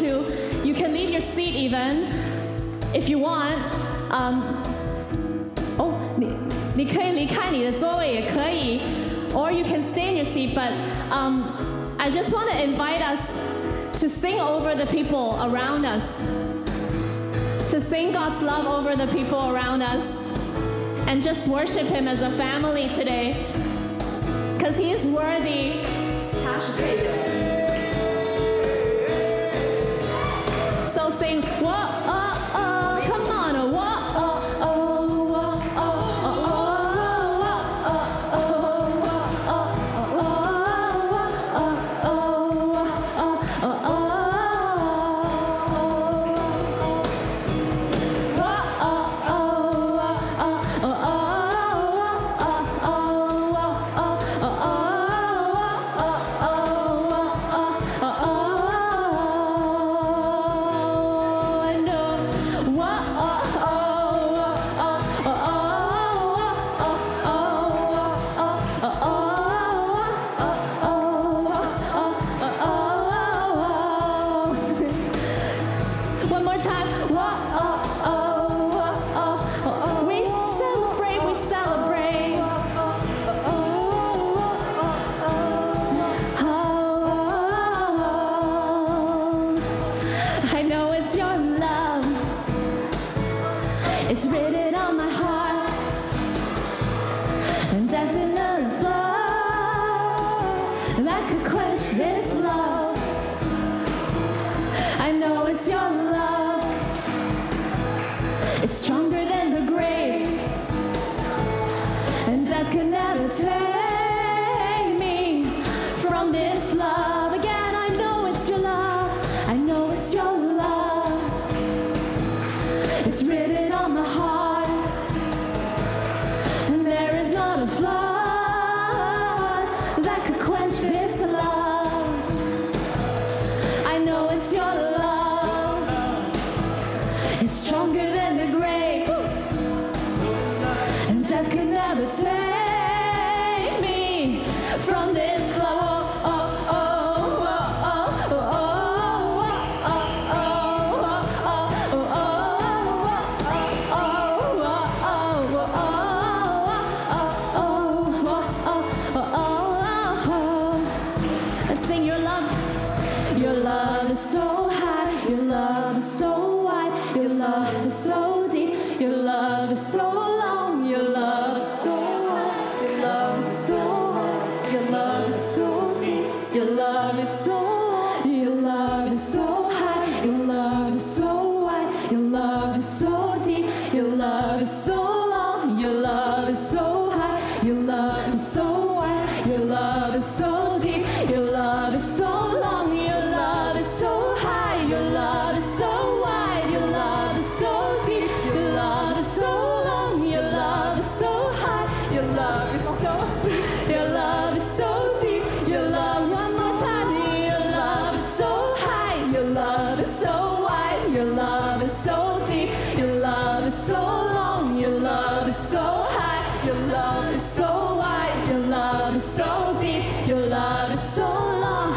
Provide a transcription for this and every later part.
to. You can leave your seat even if you want. Um, oh, 你你可以离开你的座位也可以，or you can stay in your seat. But um, I just want to invite us to sing over the people around us, to sing God's love over the people around us, and just worship Him as a family today, because He is worthy. 他是配的。so saying, what? so wide, your love is so deep, your love is so long.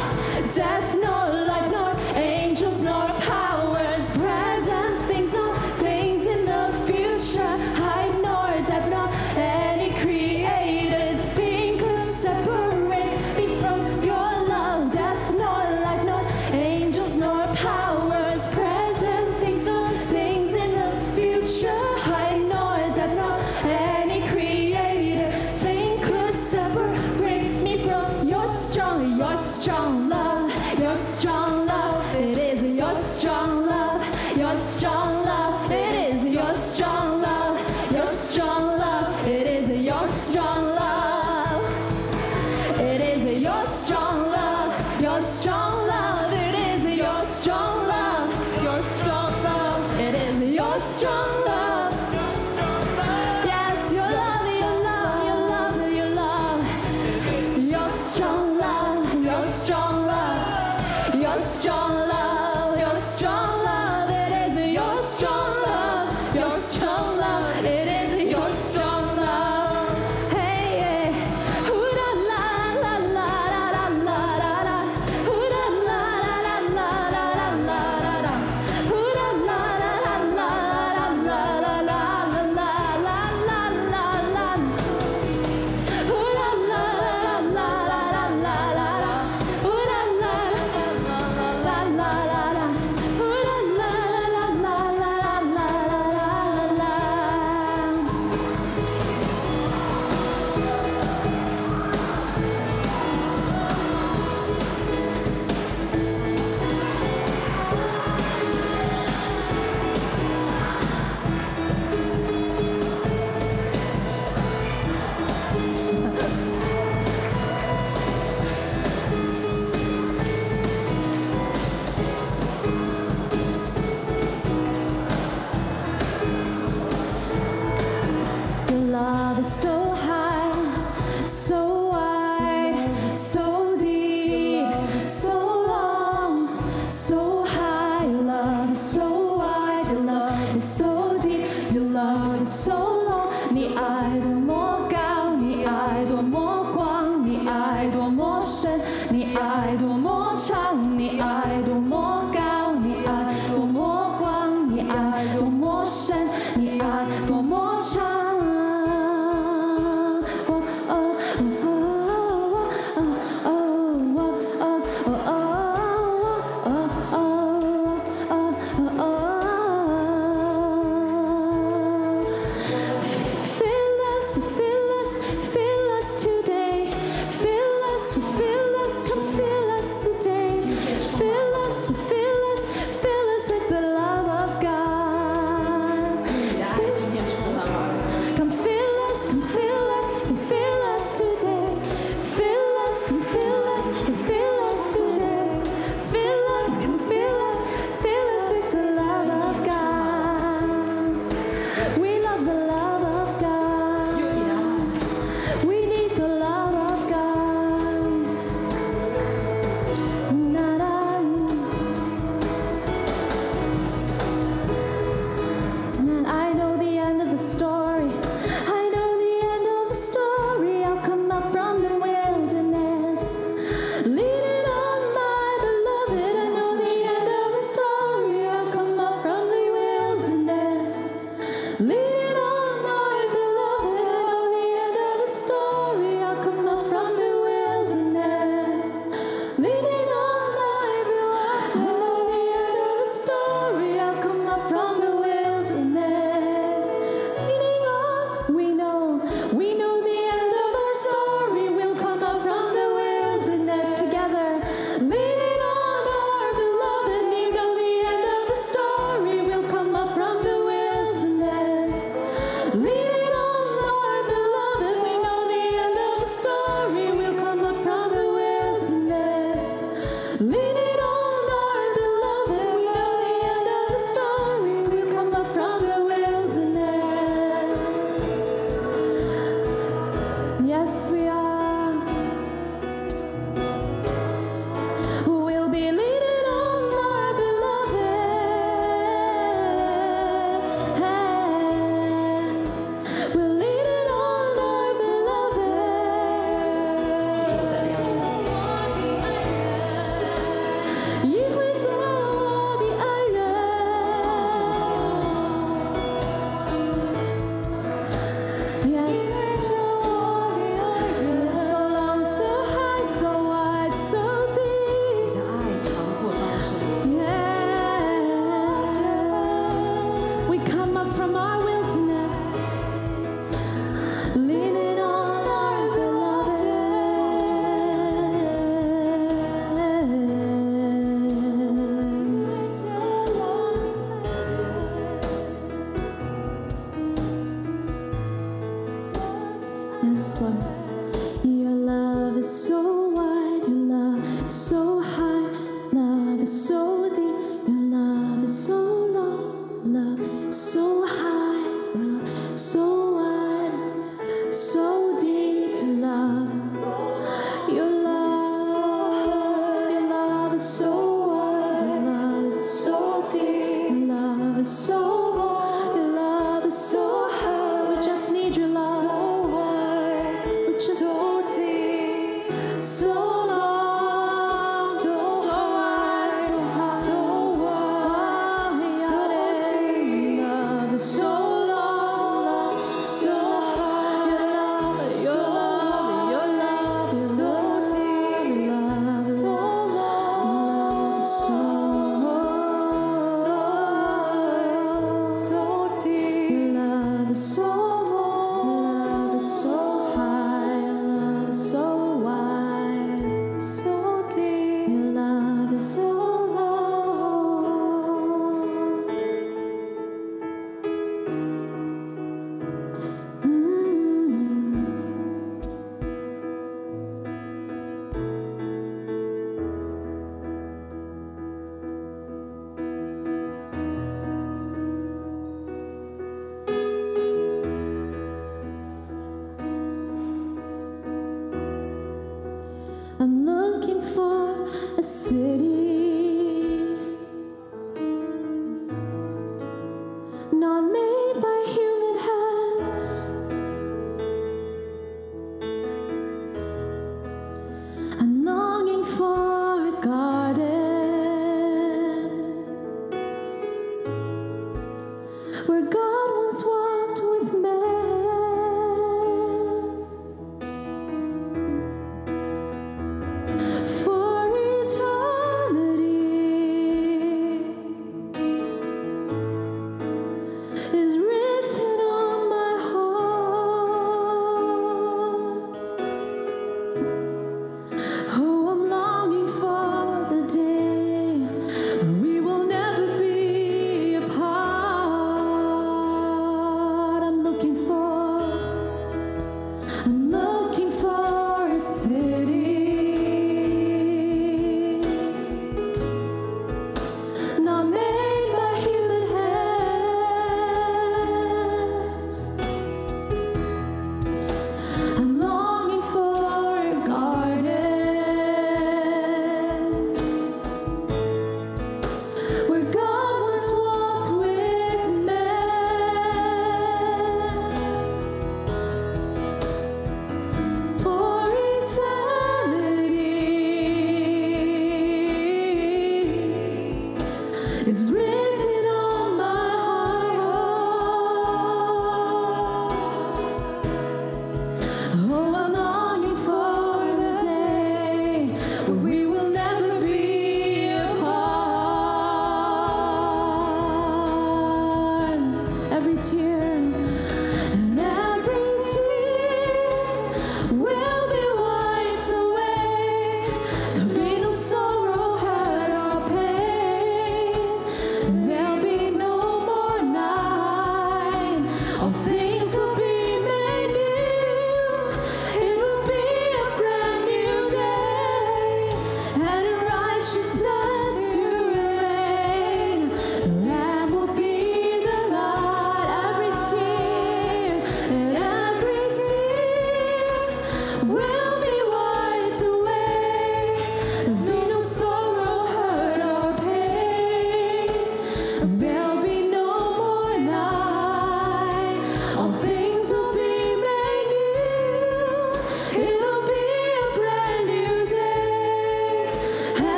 There's no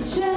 change.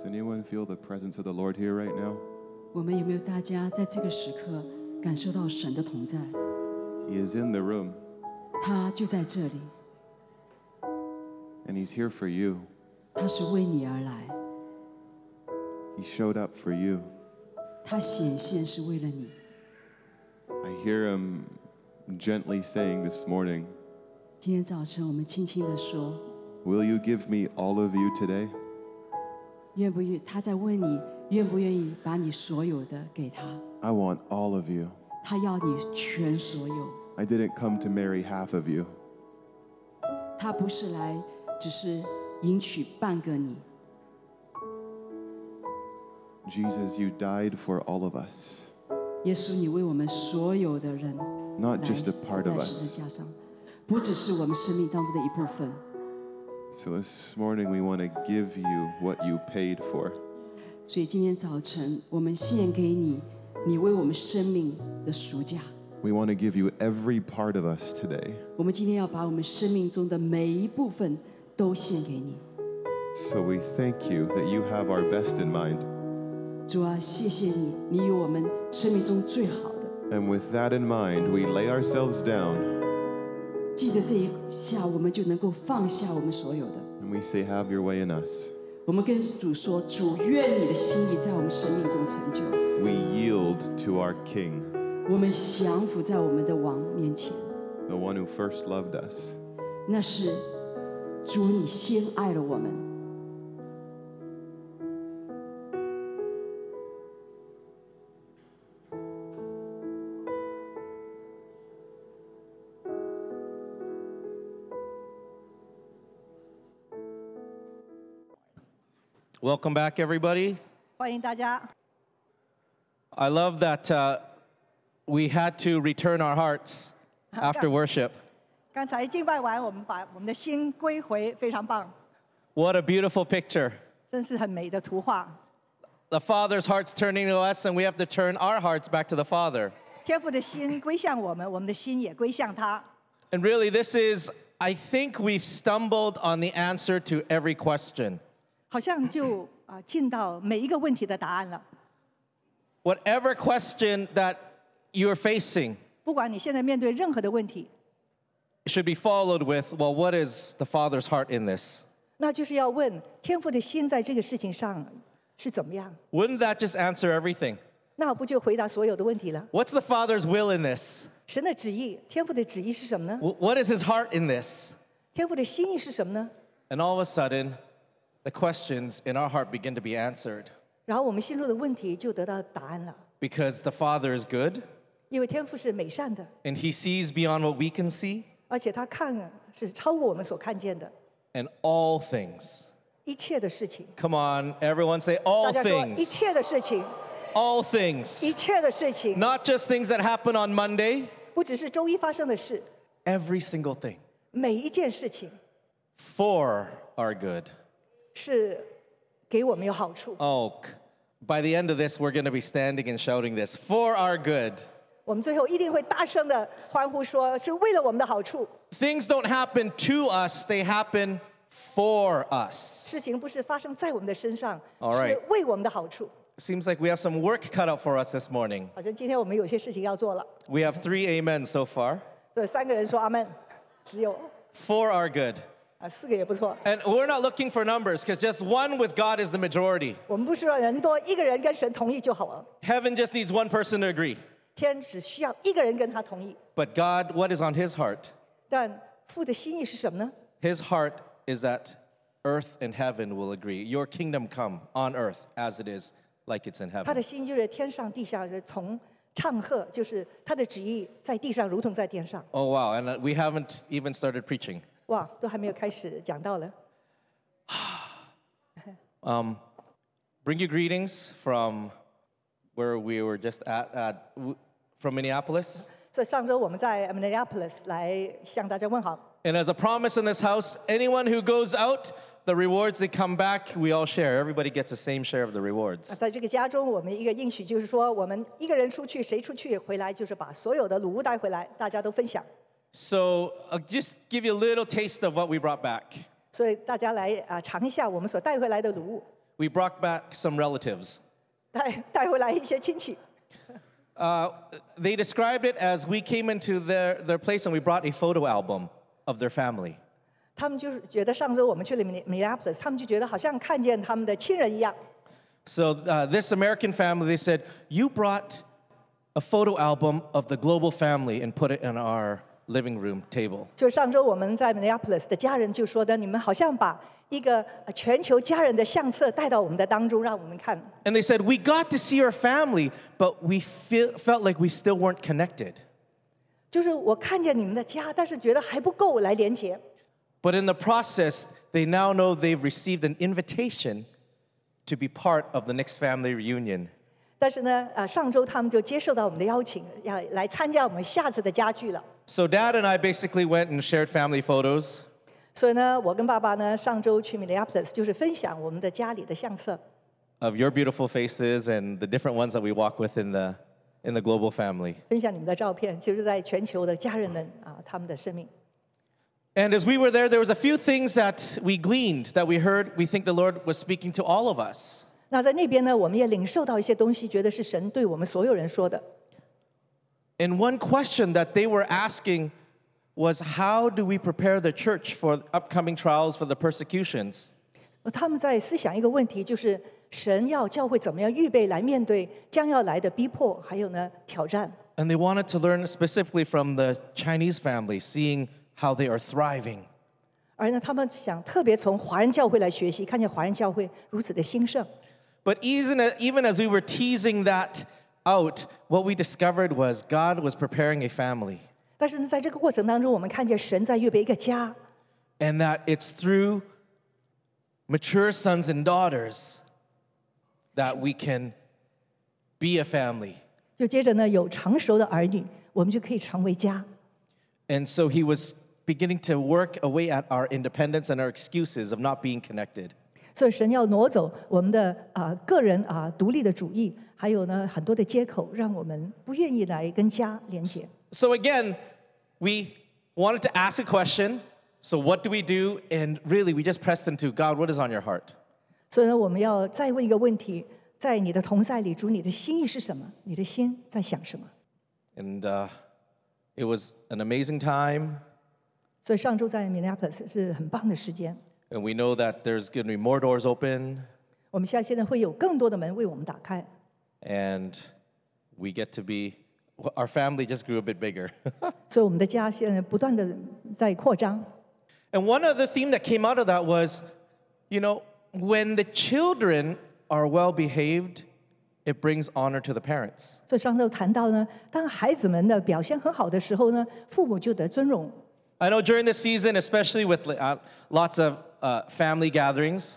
Does anyone feel the presence of the Lord here right now? 我们有没有大家在这个时刻感受到神的同在？ He is in the room 他就在这里， and He's here for you. 他是为你而来， He showed up for you. 他显现是为了你。 I hear Him gently saying this morning, 今天早晨我们轻轻地说， Will you give me all of you today? 愿不愿他在问你愿不愿意把你所有的给他？ I want all of you. 他要你全所有， I didn't come to marry half of you. 他不是来只是迎娶半个你。 Jesus, you died for all of us, 耶稣，你为我们所有的人 not 来 just a 死 part 在 of 十 us. 字架上，不只是我们生命当中的一部分。 So this morning, we want to give you what you paid for. 所以今天早晨，我们献给你，你为我们生命的赎价。 We want to give you every part of us today. 我们今天要把我们生命中的每一部分都献给你。 So we thank you that you have our best in mind. 主啊，谢谢你，你有我们生命中最好的。 And with that in mind, we lay ourselves down 记得这一下，我们就能够放下我们所有的。and we say, Have your way in us. 我们跟主说：“主，愿你的心意在我们生命中成就。We yield to our King, 我们降服在我们的王面前。the one who first loved us. 那是主，你先爱了我们。Welcome back, everybody. 欢迎大家。 I love that uh, we had to return our hearts after worship. 刚才敬拜完，我们把我们的心归回，非常棒， What a beautiful picture. 真是很美的图画。 The Father's heart's turning to us, and we have to turn our hearts back to the Father. 天父的心归向我们，我们的心也归向他。 And really, this is, I think we've stumbled on the answer to every question. 好像就啊进到每一个问题的答案了。 Whatever question that you're facing 不管你现在面对任何的问题， should be followed with, well, what is the Father's heart in this? 那就是要问天父的心在这个事情上是怎么样。 Wouldn't that just answer everything? 那不就回答所有的问题了？ What's the Father's will in this? 神的旨意，天父的旨意是什么呢？ Wh- What is His heart in this? 天父的心意是什么呢？ And all of a sudden, the questions in our heart begin to be answered. 然后我们心中的问题就得到答案了，Because the Father is good 因为天父是美善的，and He sees beyond what we can see and all things. 一切的事情。Come on, everyone say all 大家说一 things. All things. 一切的事情，Not just things that happen on Monday, 不只是周一发生的事，every single thing. 每一件事情 For are good. 是给我们有好处。 Oh, c- by the end of this, we're going to be standing and shouting this for our good. 我们最后一定会大声的欢呼说，是为了我们的好处。 Things don't happen to us, they happen for us. 事情不是发生在我们的身上， All right. 是为我们的好处。 Seems like we have some work cut out for us this morning. 好像今天我们有些事情要做了。 We have three amens so far 对，三个人说阿门，只有 for our good. 啊四个也不错。 And we're not looking for numbers because just one with God is the majority. 我们不是说人多，一个人跟神同意就好了。 Heaven just needs one person to agree. 天只需要一个人跟他同意。 But God, what is on His heart? 但父的心意是什么呢？ His heart is that earth and heaven will agree. Your kingdom come on earth as it is, like it's in 他 heaven. 的心就是天上地下，是从唱和，就是他的旨意在地上，如同在天上。 Oh, wow. And uh, we haven't even started preaching. 哇，都还没有开始讲到了。 Bring you greetings from where we were just at, at w- from Minneapolis. 所以上周我们在 Minneapolis 来向大家问好。 And as a promise in this house, anyone who goes out, the rewards that come back, we all share. Everybody gets the same share of the 那 rewards. 在这个家中，我们一个应许就是说，我们一个人出去，谁出去回来，就是把所有的礼物带回来，大家都分享。 So I'll just give you a little taste of what we brought back. 所以大家来啊、尝一下我们所带回来的礼物。 we brought back some relatives. 带带回来一些亲戚。 Uh, they described it as we came into their, their place and we brought a photo album of their family. 他们就是觉得上周我们去了 Minneapolis，他们就觉得好像看见他们的亲人一样。 So uh, this American family, they said, you brought a photo album of the global family and put it in our living room table. 就是上周我们在 Minneapolis 的家人就说的，你们好像把一个呃全球家人的相册带到我们的当中，让我们看。 And they said, we got to see our family, but we feel, felt like we still weren't connected. 就是我看见你们的家，但是觉得还不够来连接。 But in the process, they now know they've received an invitation to be part of the next family reunion. 但是呢，呃，上周他们就接受到我们的邀请，要来参加我们下次的家聚了。 So dad and I basically went and shared family photos. 所以呢，我跟爸爸呢，上周去 Minneapolis 就是分享我们的家里的相册， of your beautiful faces and the different ones that we walk with in the, in the global family. 分享你们的照片，就是在全球的家人们啊，他们的生命。 And as we were there, there was a few things that we gleaned, that we heard, we think the Lord was speaking to all of us. 那在那边呢，我们也领受到一些东西，觉得是神对我们所有人说的。 And one question that they were asking was how do we prepare the church for upcoming trials, for the persecutions? 他们在思想一个问题，就是神要教会怎么样预备来面对将要来的逼迫，还有呢挑战。 And they wanted to learn specifically from the Chinese family, seeing how they are thriving. 而呢，他们想特别从华人教会来学习，看见华人教会如此的兴盛。 But even, even as we were teasing that out, what we discovered was God was preparing a family. 但是呢，在这个过程当中，我们看见神在预备一个家， and that it's through mature sons and daughters that we can be a family. 就接着呢有成熟的儿女，我们就可以成为家。 And so he was beginning to work away at our independence and our excuses of not being connected. 所以神要挪走我们的啊、个人啊、独立的主义， 还有呢很多的接口，让我们不愿意来跟家连接。So again, we wanted to ask a question. So what do we do? And really, we just pressed into God, what is on your heart? 所以呢，我们要再问一个问题：在你的同在里，主，你的心意是什么？你的心在想什么？And uh, it was an amazing time. 所以上周在 Minneapolis 是很棒的时间。And we know that there's going to be more doors open. 我们现在现在会有更多的门为我们打开，and we get to be our family just grew a bit bigger 所以我们的家现在不断的在扩张。 and one other theme that came out of that was you know when the children are well behaved it brings honor to the parents 所以上周谈到呢，当孩子们的表现很好的时候呢，父母就得尊荣。 i know during this season especially with uh, lots of uh, family gatherings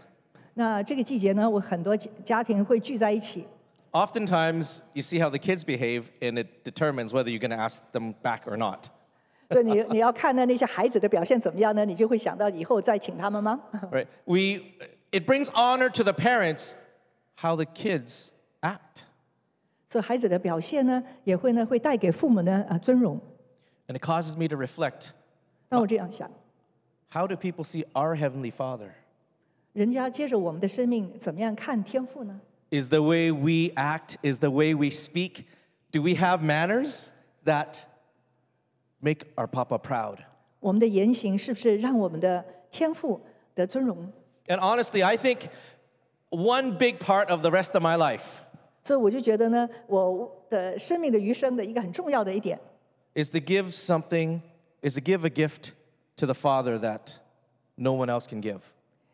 那这个季节呢，我很多家家庭会聚在一起， oftentimes you see how the kids behave and it determines whether you're going to ask them back or not. 对你，你要看到那些孩子的表现怎么样呢？你就会想到以后再请他们吗 Right. We it brings honor to the parents how the kids act. 所以孩子的表现呢，也会呢会带给父母呢啊尊荣。And it causes me to reflect 让我这样想，how do people see our heavenly father? 人家接着我们的生命怎么样看天父呢？Is the way we act, is the way we speak, do we have manners that make our Papa proud? 我们的言行是不是让我们的天赋得尊荣？ And honestly, I think one big part of the rest of my life 所以我就觉得呢，我的生命的余生的一个很重要的一点， is to give something, is to give a gift to the Father that no one else can give.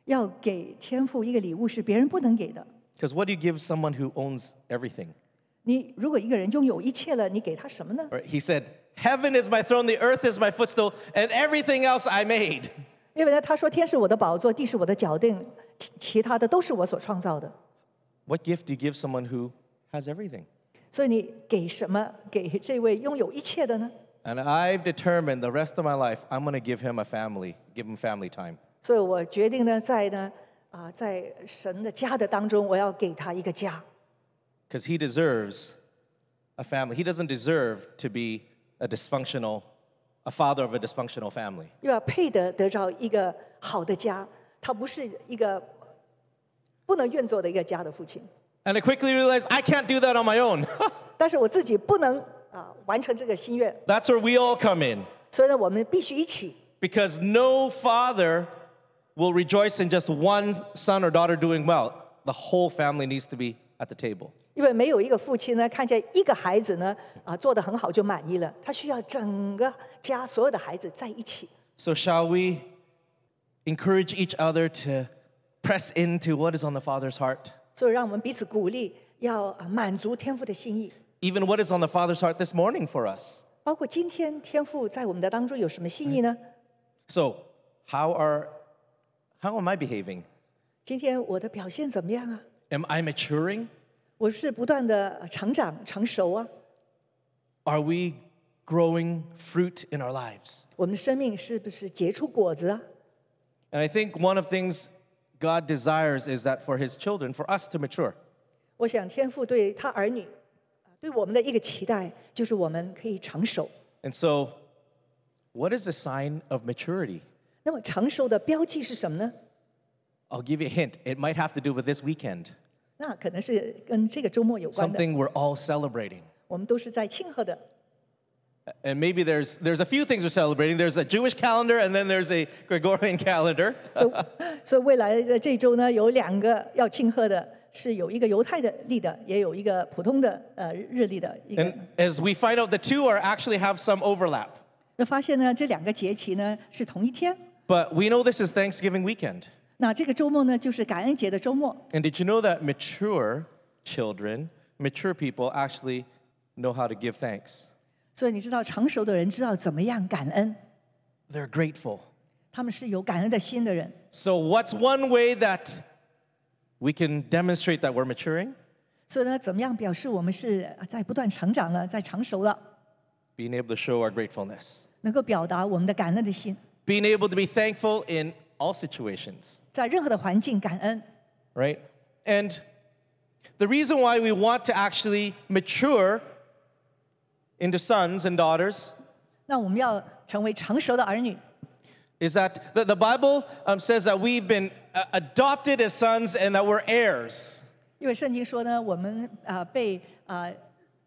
要给天赋一个礼物是别人不能给的。 Because what do you give someone who owns everything? 你如果一个人拥有一切了，你给他什么呢？ Right? He said, Heaven is my throne, the earth is my footstool, and everything else I made. 因为呢，他说天是我的宝座，地是我的脚凳，其其他的都是我所创造的。 What gift do you give someone who has everything? 所以你给什么给这位拥有一切的呢？ And I've determined the rest of my life, I'm going to give him a family, give him family time. 所以我决定呢，在呢 啊，在神的家的当中，我要给他一个家， Because he deserves a family. He doesn't deserve to be a dysfunctional, a father of a dysfunctional family. 又要配得得着一个好的家。他不是一个 不能愿做的一个家的父亲。 And I quickly realized I can't do that on my own. 但是我自己不能啊完成这个心愿， That's where we all come in. 所以呢，我们必须一起。 Because no father will rejoice in just one son or daughter doing well. The whole family needs to be at the table. 因为没有一个父亲呢，看见一个孩子呢啊做得很好就满意了，他需要整个家所有的孩子在一起。 So, shall we encourage each other to press into what is on the Father's heart? 所以让我们彼此鼓励，要啊满足天父的心意。 Even what is on the Father's heart this morning for us? 包括今天天父在我们的当中有什么心意呢？ So, how are how am I behaving? 今天我的表现怎么样啊？ Am I maturing? 我是不断的成长成熟啊， Are we growing fruit in our lives? 我们的生命是不是结出果子啊？ And I think one of the things God desires is that for his children, for us to mature. 我想天父对他儿女，啊对我们的一个期待，就是我们可以成熟。 And so, what is a sign of maturity? 那么成熟的标记是什么呢？I'll give you a hint. It might have to do with this weekend. 那可能是跟这个周末有关的。Something we're all celebrating. 我们都是在庆贺的。And maybe there's there's a few things we're celebrating. There's a Jewish calendar and then there's a Gregorian calendar. 所以，所以未来的这周呢，有两个要庆贺的，是有一个犹太的历的，也有一个普通的呃日历的一个。And as we find out, the two are actually have some overlap. 那发现呢，这两个节期呢是同一天。But we know this is Thanksgiving weekend. 那这个周末呢，就是感恩节的周末。 And did you know that mature children, mature people actually know how to give thanks? 所以你知道，成熟的人知道怎么样感恩， They're grateful. 他们是有感恩的心的人。 So what's one way that we can demonstrate that we're maturing? 所以呢，怎么样表示我们是在不断成长了，在成熟了， Being able to show our gratefulness. 能够表达我们的感恩的心， Being able to be thankful in all situations. 在任何的环境感恩。 right? And the reason why we want to actually mature into sons and daughters 那我们要成为成熟的儿女， is that the, the Bible um, says that we've been uh, adopted as sons and that we're heirs. 因为圣经说呢，我们啊、被啊、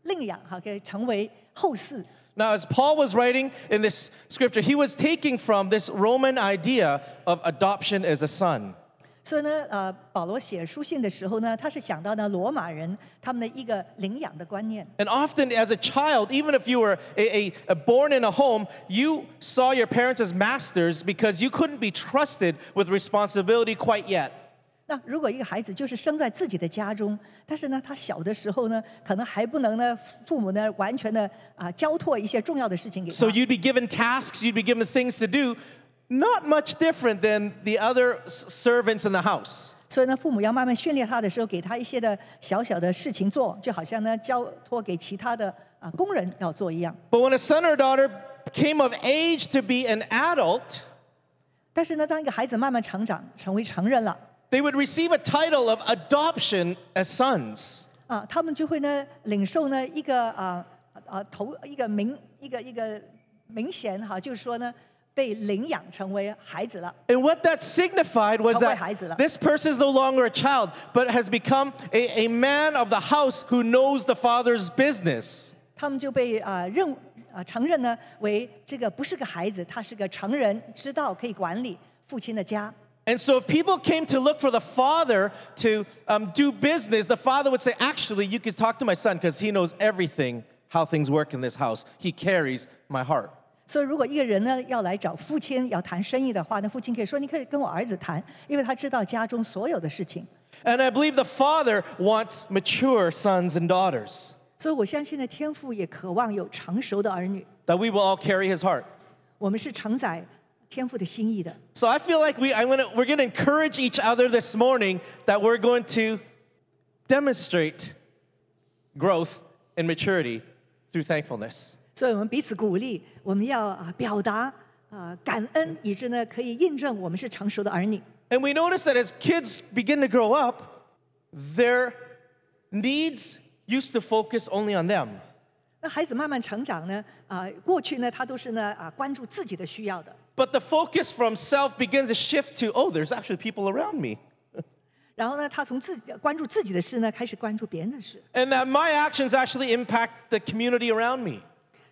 领养哈，可以成为后嗣。 Now, as Paul was writing in this scripture, he was taking from this Roman idea of adoption as a son. 所以呢，呃，保罗写书信的时候呢，他是想到呢罗马人他们的一个领养的观念。 And often, as a child, even if you were a, a- a born in a home, you saw your parents as masters because you couldn't be trusted with responsibility quite yet. 那如果一个孩子就是生在自己的家中，但是呢，他小的时候呢，可能还不能呢，父母呢完全的啊、交托一些重要的事情给他。 So you'd be given tasks, you'd be given things to do, not much different than the other s- servants in the house. 所以呢，父母要慢慢训练他的时候，给他一些的小小的事情做，就好像呢交托给其他的啊、工人要做一样。 But when a son or daughter came of age to be an adult, 但是呢，当一个孩子慢慢成长，成为成人了 they would receive a title of adoption as sons. 啊，他们就会呢领受呢一个啊啊头一个名一个一个名衔哈，就是说呢被领养成为孩子了。 And what that signified was 成为孩子了。 that this person is no longer a child, but has become a, a man of the house who knows the father's business. 他们就被啊认啊承认呢为这个不是个孩子，他是个成人，知道可以管理父亲的家。 And so, if people came to look for the father to um, do business, the father would say, Actually, you could talk to my son because he knows everything how things work in this house. He carries my heart. 所以，如果一个人呢要来找父亲要谈生意的话，那父亲可以说：“你可以跟我儿子谈，因为他知道家中所有的事情。 And I believe the father wants mature sons and daughters, ”所以，我相信呢，天父也渴望有成熟的儿女。 that we will all carry his heart. 我们是承载 天父的心意的。 So I feel like we, I'm gonna, we're going to encourage each other this morning that we're going to demonstrate growth and maturity through thankfulness. 所以我们彼此鼓励，我们要啊表达啊感恩，以致呢可以印证我们是成熟的儿女。 And we notice that as kids begin to grow up, their needs used to focus only on them. 那孩子慢慢成长呢，啊，过去呢他都是呢啊关注自己的需要的， But the focus from self begins to shift to, oh, there's actually people around me. 然后呢，他从自己关注自己的事呢，开始关注别人的事。 And that my actions actually impact the community around me.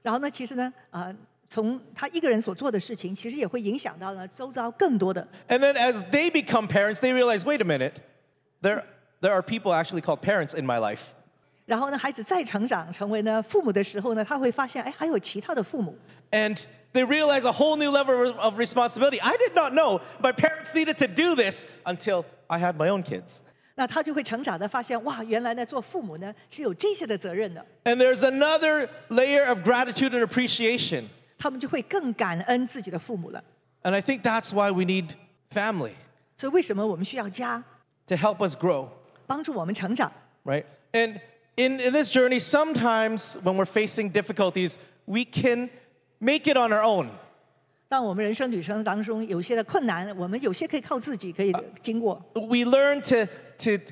然后呢，其实呢，啊、从他一个人所做的事情，其实也会影响到呢周遭更多的。 And then as they become parents, they realize wait a minute, there, there are people actually called parents in my life. 然后呢，孩子再成长成为呢父母的时候呢，他会发现，哎，还有其他的父母。 And they realize a whole new level of responsibility. I did not know my parents needed to do this until I had my own kids. 那他就会成长的发现，哇，原来呢做父母呢是有这些的责任的。 And there's another layer of gratitude and appreciation. 他们就会更感恩自己的父母了。 And I think that's why we need family 所以为什么我们需要家， to help us grow, 帮助我们成长？ right? And in, in this journey, sometimes when we're facing difficulties, we can make it on our own. 当我们人生旅程当中有些的困难，我们有些可以靠自己可以经过。 We learn to, to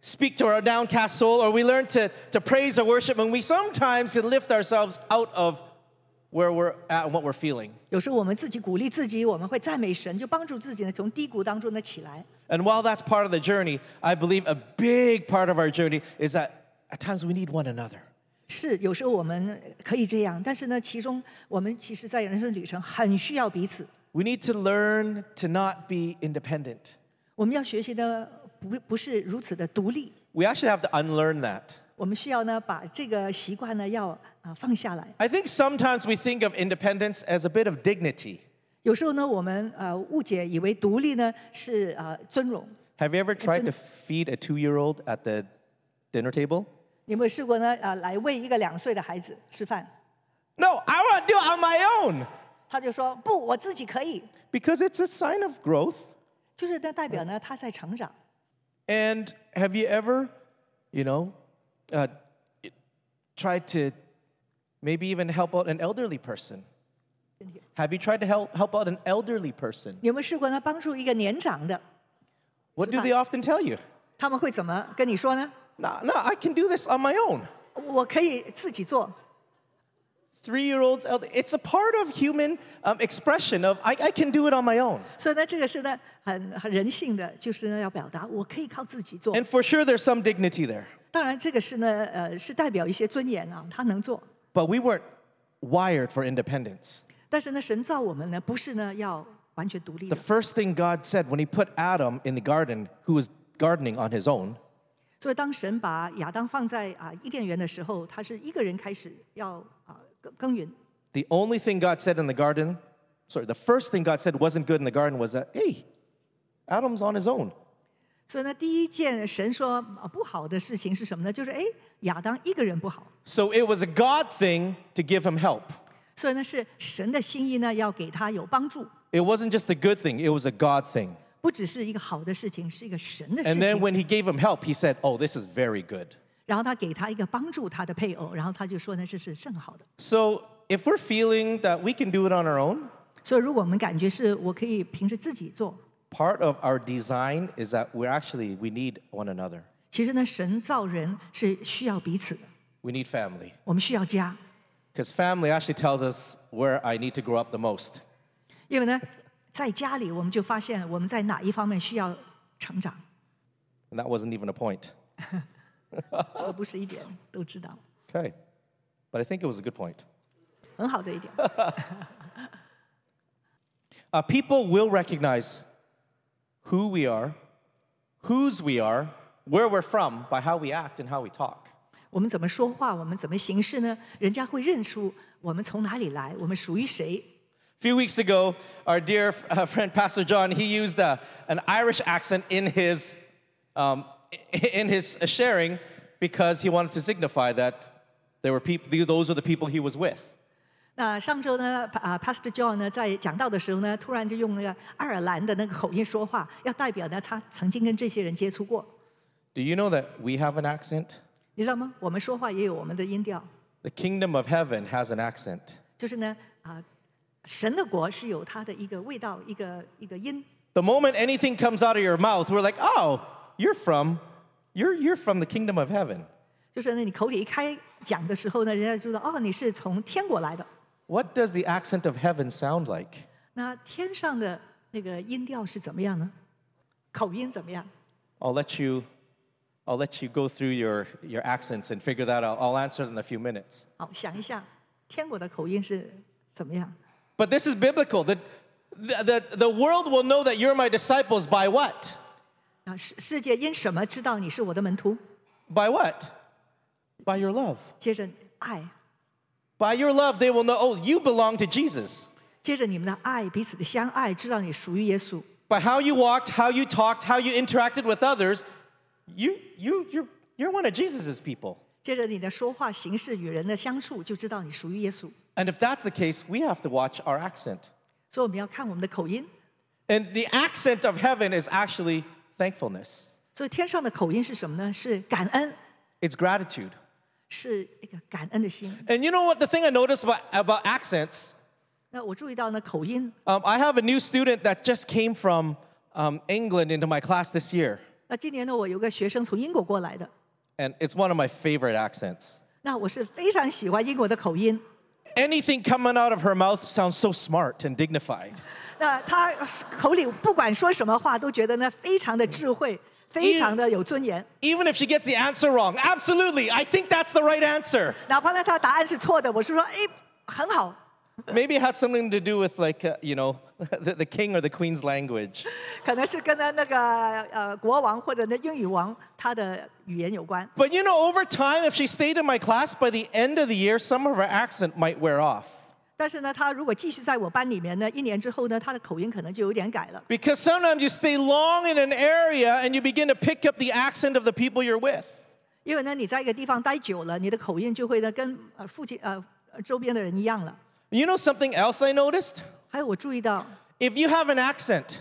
speak to our downcast soul, or we learn to, to praise or worship, and we sometimes can lift ourselves out of where we're at and what we're feeling. 有时候我们自己鼓励自己，我们会赞美神，就帮助自己呢从低谷当中呢起来。 And while that's part of the journey, I believe a big part of our journey is that at times we need one another. 是，有时候我们可以这样，但是呢，其中我们其实，在人生旅程很需要彼此。 We need to learn to not be independent. 我们要学习的不不是如此的独立， We actually have to unlearn that. 我们需要呢把这个习惯呢要啊放下来。 I think sometimes we think of independence as a bit of dignity. 有时候呢，我们呃误解以为独立呢是呃尊荣。 Have you ever tried to feed a two year old at the dinner table? 你有没有试过呢？呃，来喂一个两岁的孩子吃饭， No, I want to do it on my own 他就说不，我自己可以， because it's a sign of growth. 就是那代表呢他在成长。 And have you ever, you know, uh, tried to maybe even help out an elderly person? Have you tried to help, help out an elderly person? 你有没有试过呢？帮助一个年长的， What do they often tell you? 他们会怎么跟你说呢？ No, no, I can do this on my own. 我可以自己做。 Three year olds, elder, it's a part of human um, expression of I, I can do it on my own. 所以呢，这个是呢很很人性的，就是呢要表达我可以靠自己做。 And for sure, there's some dignity there. 当然，这个是呢呃是代表一些尊严啊，他能做。 But we weren't wired for independence. 但是呢，神造我们呢不是呢要完全独立 The 的。 first thing God said when He put Adam in the garden, who was gardening on his own, 所以当神把亚当放在啊伊甸园的时候，他是一个人开始要啊耕耕耘。 the only thing God said in the garden, sorry, the first thing God said wasn't good in the garden was that, hey, Adam's on his own. 所以呢，第一件神说啊不好的事情是什么呢？就是哎，亚当一个人不好。 So it was a God thing to give him help. 所以呢，是神的心意呢，要给他有帮助， It wasn't just a good thing, it was a God thing. 不只是一个好的事情，是一个神的事 And then 情。 when he gave him help, he said, oh, this is very good. 然后他给他一个帮助他的配偶，然后他就说呢，这是甚好的。 So if we're feeling that we can do it on our own, 所以如果我们感觉是我可以凭着自己做， part of our design is that we're actually, we need one another. 其实呢，神造人是需要彼此的， We need family. 我们需要家， Because family actually tells us where I need to grow up the most. 因为呢， 在家里我们就发现我们在哪一方面需要成长，And that wasn't even a point. 这个不是一点都知道，Okay. But I think it was a good point. 很好的一点。Uh, people will recognize who we are, whose we are, where we're from by how we act and how we talk. 我们怎么说话，我们怎么行事呢？人家会认出我们从哪里来，我们属于谁。A few weeks ago, our dear uh, friend Pastor John, he used uh, an Irish accent in his, um, in his sharing because he wanted to signify that there were people, those were the people he was with. 那上周呢，啊，Pastor John 呢在讲道的时候呢，突然就用那个爱尔兰的那个口音说话，要代表呢他曾经跟这些人接触过。 Do you know that we have an accent? 你知道吗？我们说话也有我们的音调， The kingdom of heaven has an accent. 就是呢，啊， 神的国是有它的一个味道，一个一个音。 The moment anything comes out of your mouth, we're like, oh, you're from, you're, you're from the kingdom of heaven. 就是呢，你口里一开讲的时候呢，人家就知道哦，你是从天国来的。 What does the accent of heaven sound like? 那天上的那个音调是怎么样呢？口音怎么样？ I'll let you, I'll let you go through your, your accents and figure that out. I'll answer it in a few minutes. 好，想一下天国的口音是怎么样？ But this is biblical. The, the, the, the world will know that you're my disciples by what? 啊，世世界因什么知道你是我的门徒？ By what? By your love. 接着爱， By your love, they will know, oh, you belong to Jesus. 接着你们的爱，彼此的相爱，知道你属于耶稣。 By how you walked, how you talked, how you interacted with others, you, you, you're, you're one of Jesus' people. 接着你的说话、行事、与人的相处，就知道你属于耶稣。 And if that's the case, we have to watch our accent. 所以我们要看我们的口音。 And the accent of heaven is actually thankfulness, 所以天上的口音是什么呢？是感恩， it's gratitude. 是一个感恩的心。 And you know what? The thing I noticed about, about accents, 那我注意到呢，口音。 um, I have a new student that just came from um, England into my class this year. 那今年呢，我有个学生从英国过来的， And it's one of my favorite accents. 那我是非常喜欢英国的口音。 Anything coming out of her mouth sounds so smart and dignified. 那他口里不管说什么话，都觉得呢非常的智慧，非常的有尊严。 Even if she gets the answer wrong, absolutely, I think that's the right answer. 哪怕呢他答案是错的，我是说，哎，很好。 Maybe it has something to do with, like, uh, you know, the, the king or the queen's language. 可能是跟呢那个呃国王或者那英语王他的语言有关。 But you know, over time, if she stayed in my class, by the end of the year, some of her accent might wear off. 但是呢，他如果继续在我班里面呢，一年之后呢，他的口音可能就有点改了。 Because sometimes you stay long in an area and you begin to pick up the accent of the people you're with. 因为呢，你在一个地方待久了，你的口音就会呢跟呃附近呃呃周边的人一样了。 You know something else I noticed? 还有我注意到， If you have an accent,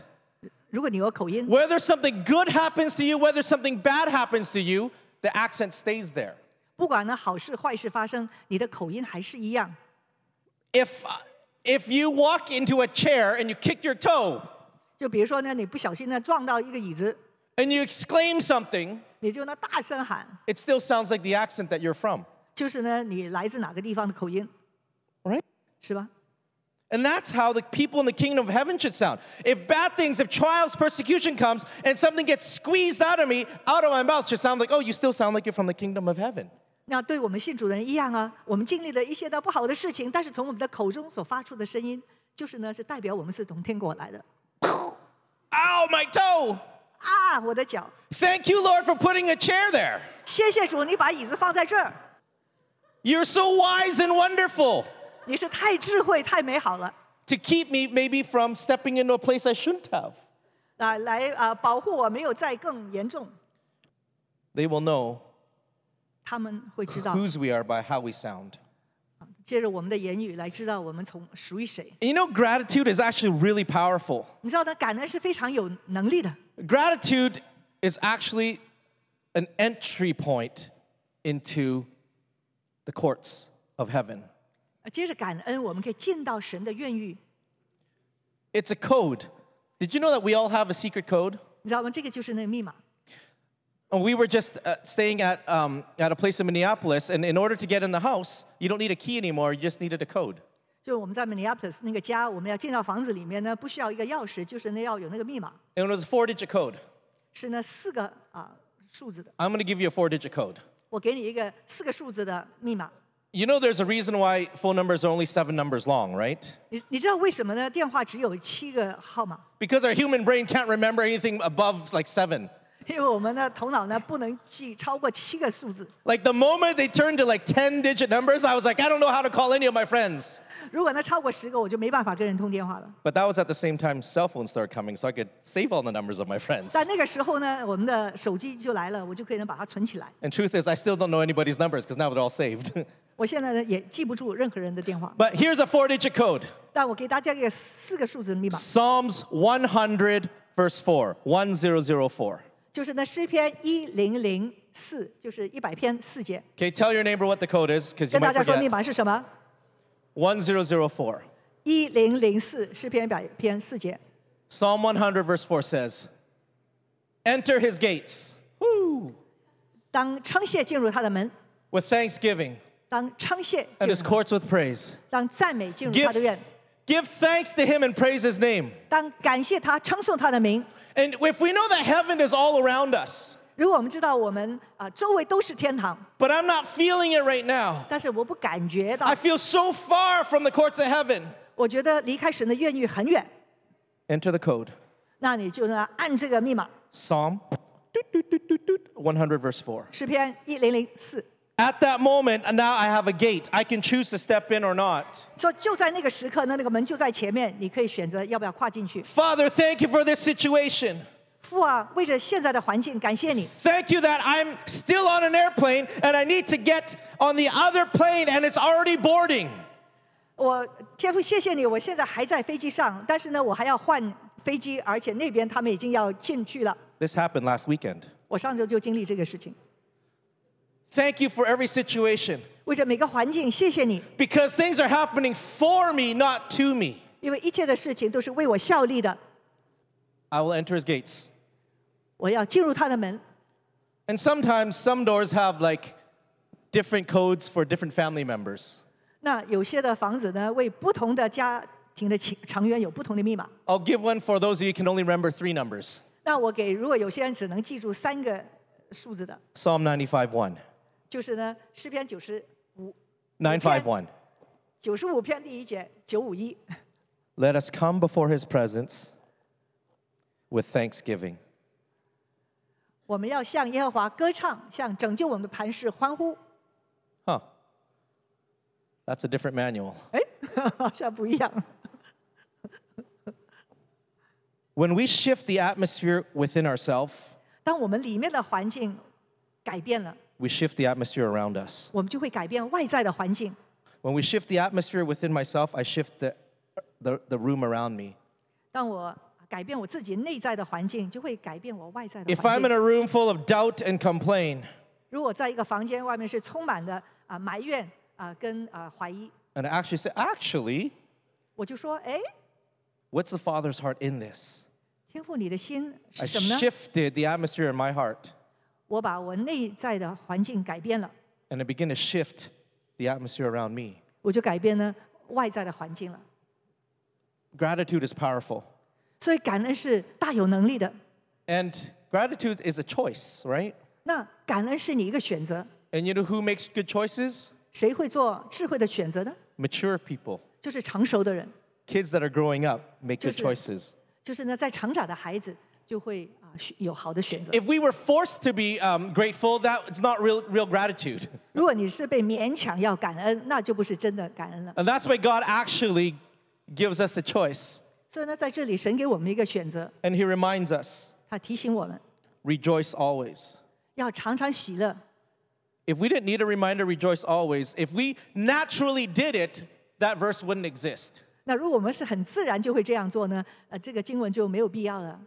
如果你有口音， whether something good happens to you, whether something bad happens to you, the accent stays there. 不管呢好事坏事发生，你的口音还是一样。 If, uh, if you walk into a chair and you kick your toe 就比如说呢，你不小心呢撞到一个椅子， and you exclaim something, 你就呢大声喊， it still sounds like the accent that you're from, 就是呢你来自哪个地方的口音， right? 是吧？ And that's how the people in the kingdom of heaven should sound. If bad things, if trials, persecution comes, and something gets squeezed out of me, out of my mouth, should sound like, oh, you still sound like you're from the kingdom of heaven. 那对我们信主的人一样啊，我们经历了一些的不好的事情，但是从我们的口中所发出的声音，就是呢是代表我们是从天国来的。 Ow, my toe! 啊，我的脚！ Thank you, Lord, for putting a chair there. 谢谢主，你把椅子放在这儿， You're so wise and wonderful 你是太智慧、太美好了。 to keep me maybe from stepping into a place I shouldn't have. 啊，来啊，保护我没有再更严重， They will know 他们会知道， whose we are by how we sound. 借着我们的言语来知道我们从属于谁。 And you know, gratitude is actually really powerful. 你知道呢，感恩是非常有能力的。 Gratitude is actually an entry point into the courts of heaven. 呃接着感恩，我们可以进到神的院域。 It's a code. Did you know that we all have a secret code? 你知道吗？这个就是那个密码。 And we were just uh, staying at, um, at a place in Minneapolis, and in order to get in the house, you don't need a key anymore, you just needed a code. 就是我们在 Minneapolis 那个家，我们要进到房子里面呢，不需要一个钥匙，就是呢要有那个密码， And it was a four digit code. 是呢四个啊、数字的。 I'm gonna give you a four digit code. 我给你一个四个数字的密码。 You know, there's a reason why phone numbers are only seven numbers long, right? 你你知道为什么呢？电话只有七个号码， Because our human brain can't remember anything above like seven. 因为我们的头脑呢不能记超过七个数字。 Like the moment they turned to like 10 digit numbers, I was like, I don't know how to call any of my friends. 如果呢超过十个，我就没办法跟人通电话了。 But that was at the same time cell phones started coming, so I could save all the numbers of my friends. 但那个时候呢，我们的手机就来了，我就可以能把它存起来。 And truth is, I still don't know anybody's numbers because now they're all saved. 我现在呢也记不住任何人的电话， but here's a four digit code 但我给大家一个四个数字的密码， Psalms 100, verse 4. 1004. 就是那诗篇一零零四，就是一百篇四节。 Okay, tell your neighbor what the code is because you 跟大 might 家说密 forget. 码是什么？ 1004. 一零零四诗篇一百篇四节。 Psalm 100, verse 4 says, Enter his gates woo, 当称谢进入他的门， with thanksgiving 当称谢 and 进 his 入， courts with praise. 当赞美进入 Give, 他的院， give thanks to him and praise his name. 当感谢他称颂他的名， And if we know that heaven is all around us, 如果我们知道我们啊、周围都是天堂， but I'm not feeling it right now, 但是我不感觉到 I，feel so far from the courts of heaven. 我觉得离开神的愿意很远， Enter the code. 那你就呢按这个密码， Psalm 100, verse 4. 诗篇一零零四， At that moment, and now I have a gate. I can choose to step in or not. 说就在那个时刻呢，那个门就在前面，你可以选择要不要跨进去。 Father, thank you for this situation. 父啊，为着现在的环境，感谢你。 Thank you that I'm still on an airplane and I need to get on the other plane and it's already boarding. 我天父，谢谢你，我现在还在飞机上，但是呢，我还要换飞机，而且那边他们已经要进去了。 This happened last weekend. 我上周就经历这个事情， Thank you for every situation 为着每个环境，谢谢你， because things are happening for me, not to me. 因为一切的事情都是为我效力的。 I will enter his gates. 我要进入他的门。 And sometimes some doors have like different codes for different family members. 那有些的房子呢，为不同的家庭的成成员有不同的密码。 I'll give one for those of you who can only remember three numbers. 那我给，如果有些人只能记住三个数字的， Psalm 95 1. 就是呢，诗篇九十五 951. 九十五篇第一节九五一， Let us come before his presence with thanksgiving. 我们要向耶和华歌唱，向拯救我们的磐石欢呼。 Huh. That's a different manual. 哎，好像不一样。 When we shift the atmosphere within ourselves, 当我们里面的环境改变了， we shift the atmosphere around us. 我们就会改变外在的环境。 When we shift the atmosphere within myself, I shift the, the, the room around me. 当我 改变我自己内在的环境，就会改变我外在的 If 环 I'm in 境。 a room full of doubt and complain, 如果在一个房间外面是充满的啊、埋怨啊、跟啊、怀疑， and I actually say, actually, 我就说：哎， what's the Father's heart in this? 天父，你的心 I 是什么呢？ shifted the atmosphere in my heart 我把我内在的环境改变了， and I begin to shift the atmosphere around me. 我就改变呢外在的环境了。 Gratitude is powerful. 所以感恩是大有能力的。 And gratitude is a choice, right? 那感恩是你一个选择， And you know who makes good choices? 谁会做智慧的选择呢？ Mature people. 就是成熟的人， Kids that are growing up make good 就是- choices. 就是呢在成长的孩子就会啊选有好的选择。 If we were forced to be um, grateful, that's not real, real gratitude. 如果你是被勉强要感恩，那就不是真的感恩了。 And that's why God actually gives us a choice. 所以呢，在这里神给我们一个选择， And He reminds us 他提醒我们 rejoice always. 要常常喜乐。 If we didn't need a reminder, rejoice always, if we naturally did it, that verse wouldn't exist. 那如果我们是很自然就会这样做呢？呃，这个经文就没有必要了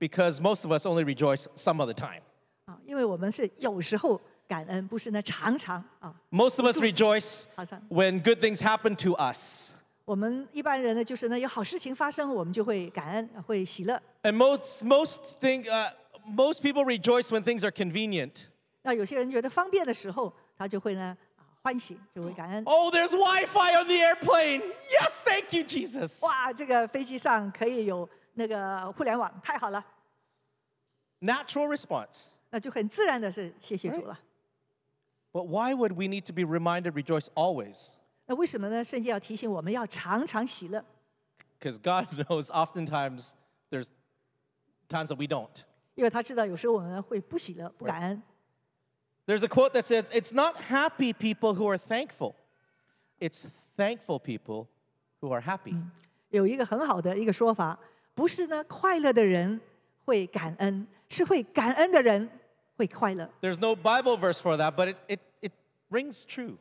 Because most of us only rejoice some of the time. 啊，因为我们是有时候感恩，不是呢常常啊。 Most of us rejoice 好像 when good things happen to us. 我们一般人呢，就是呢有好事情发生，我们就会感恩，会喜乐。 And most, most, thing, uh, most people rejoice when things are convenient. 那有些人觉得方便的时候，他就会呢啊欢喜，就会感恩。 Oh, there's Wi Fi on the airplane. Yes, thank you, Jesus. 哇，这个飞机上可以有那个互联网，太好了， Natural response. 那就很自然的是谢谢主了。 But why would we need to be reminded rejoice always? 那为什么呢？圣经要提醒我们要常常喜乐， Because God knows oftentimes there's times that we don't. 因为他知道有时候我们会不喜乐、不感恩。 There's a quote that says, It's not happy people who are thankful, it's thankful people who are happy. 有一个很好的一个说法，不是呢快乐的人会感恩，是会感恩的人会快乐。 There's no Bible verse for that, but it, it, it rings true.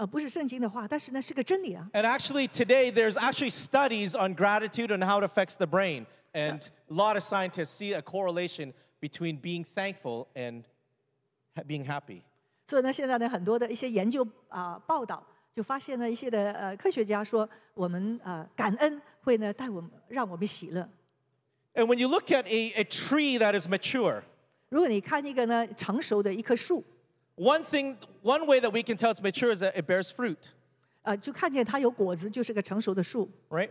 呃，不是圣经的话，但是呢是个真理啊。 And actually, today there's actually studies on gratitude and how it affects the brain. And a lot of scientists see a correlation between being thankful and ha- being happy. 所以呢，现在呢很多的一些研究啊、报道，就发现呢一些的呃科学家说，我们呃感恩会呢带我们让我们喜乐。 And when you look at a, a tree that is mature, 如果你看一个呢成熟的一棵树， one thing, one way that we can tell it's mature is that it bears fruit, 呃，就看见它有果子，就是个成熟的树。 right?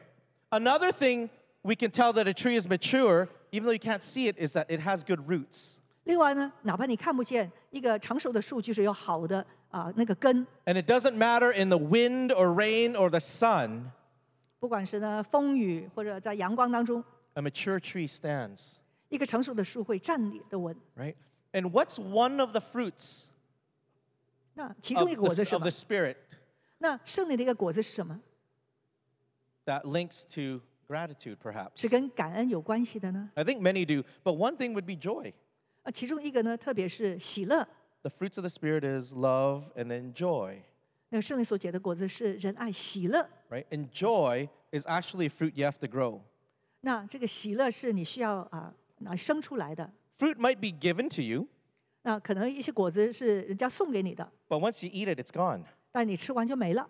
Another thing we can tell that a tree is mature even though you can't see it, is that it has good roots. 另外呢，哪怕你看不见一个成熟的树，就是有好的啊、那个根， And it doesn't matter in the wind or rain or the sun, 不管是呢风雨或者在阳光当中， a mature tree stands, 一个成熟的树会站立的稳。 right? And what's one of the fruits 那其 of 中一个果子 the, 是什 of 么 the？Spirit 那圣灵的一个果子是什么？ that links to gratitude, perhaps? 是跟感恩有关系的呢？ I think many do, but one thing would be joy. 啊，其中一个呢，特别是喜乐。 The fruits of the Spirit is love and then joy, 那个圣灵所结的果子是仁爱、喜乐。 right? And joy is actually a fruit you have to grow. 那这个喜乐是你需要啊拿生出来的。 Fruit might be given to you, 那可能一些果子是人家送给你的，But once you eat it, it's gone. 但你吃完就没了。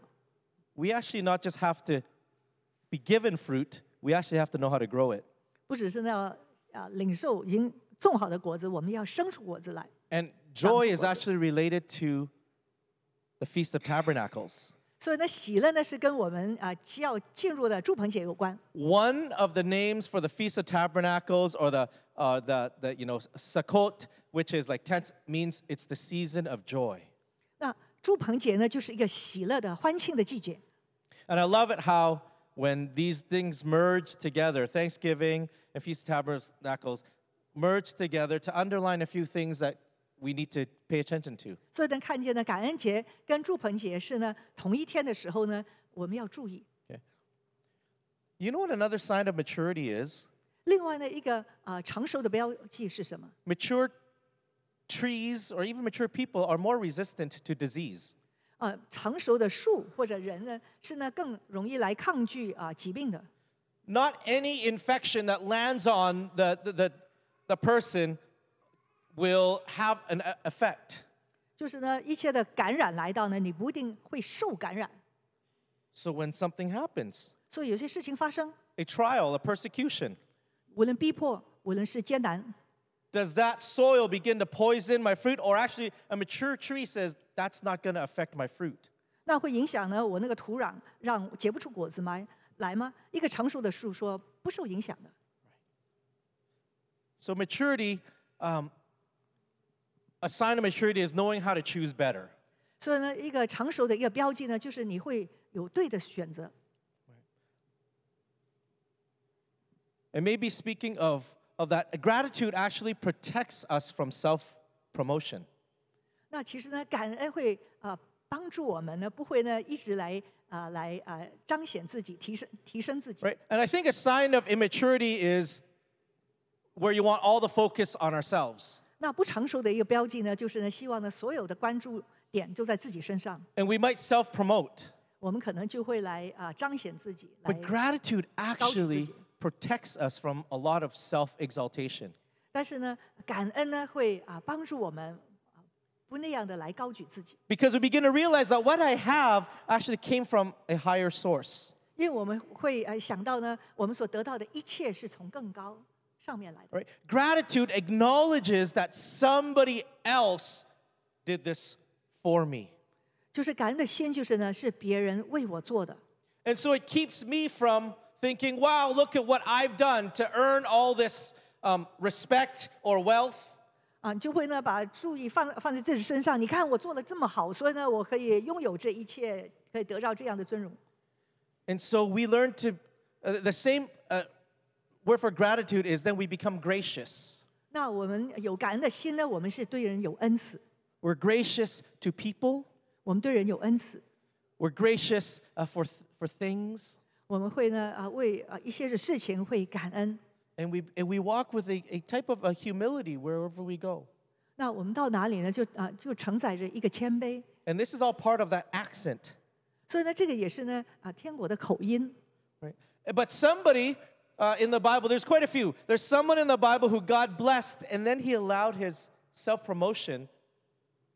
We actually not just have to be given fruit, we actually have to know how to grow it. 不只是那样啊，领受已经种好的果子，我们要生出果子来。And joy is actually related to the Feast of Tabernacles. 所以呢，喜乐呢是跟我们啊要进入的住棚节有关。One of the names for the Feast of Tabernacles or the uh, the, the, you know, Sukkot, which is like tents, means it's the season of joy. 那住棚节呢，就是一个喜乐的、欢庆的季节。And I love it how when these things merge together, Thanksgiving and Feast of Tabernacles merge together to underline a few things that we need to pay attention to. 所以能看见呢，感恩节跟住棚节是呢同一天的时候呢，我们要注意。You know what another sign of maturity is? 另外呢，一个啊、成熟的标记是什么？ Mature trees or even mature people are more resistant to disease. 啊，成熟的树或者人呢，是呢更容易来抗拒啊、疾病的。 Not any infection that lands on the, the, the, the person will have an e- effect. 就是呢，一切的感染来到呢，你不一定会受感染。 So when something happens, 所以有些事情发生， a trial, a persecution, 无论逼迫，无论是艰难， does that soil begin to poison my fruit? Or actually, a mature tree says, that's not going to affect my fruit. 那会影响呢我那个土壤，让结不出果子吗？来吗？一个成熟的树说不受影响的。 So maturity, um, a sign of maturity is knowing how to choose better. 所以呢，一个成熟的一个标记呢，就是你会有对的选择。 And maybe speaking of, of that, gratitude actually protects us from self promotion. 那其实呢，感恩会啊、帮助我们呢，不会呢一直来啊、来啊、彰显自己，提升提升自己。 Right? And I think a sign of immaturity is where you want all the focus on ourselves. 那不成熟的一个标记呢，就是呢，希望呢所有的关注点都在自己身上， And we might self promote. 我们可能就会来啊、彰显自己，来 But gratitude actually 自己。 protects us from a lot of self exaltation. 但是呢，感恩呢会啊帮助我们啊不那样的来高举自己， Because we begin to realize that what I have actually came from a higher source. 因为我们会呃想到呢，我们所得到的一切是从更高上面来的。 Right? Gratitude acknowledges that somebody else did this for me. 就是感恩的心，就是呢是别人为我做的， And so it keeps me from thinking, wow, look at what I've done to earn all this um, respect or wealth. 啊，就会呢把注意放放在自己身上。你看我做的这么好，所以呢我可以拥有这一切，可以得到这样的尊荣。 And so we learn to, uh, the same uh, word for gratitude is then we become gracious. 那我们有感恩的心呢，我们是对人有恩慈， We're gracious to people, 我们对人有恩慈， we're gracious uh, for, th- for things, 我们会呢啊为啊一些的事情会感恩。 and we, and we walk with a, a type of a humility wherever we go. 那我们到哪里呢？就啊就承载着一个谦卑。 And this is all part of that accent. 所以呢，这个也是呢啊天国的口音。 Right? But somebody uh, in the Bible, there's quite a few. There's someone in the Bible who God blessed, and then he allowed his self promotion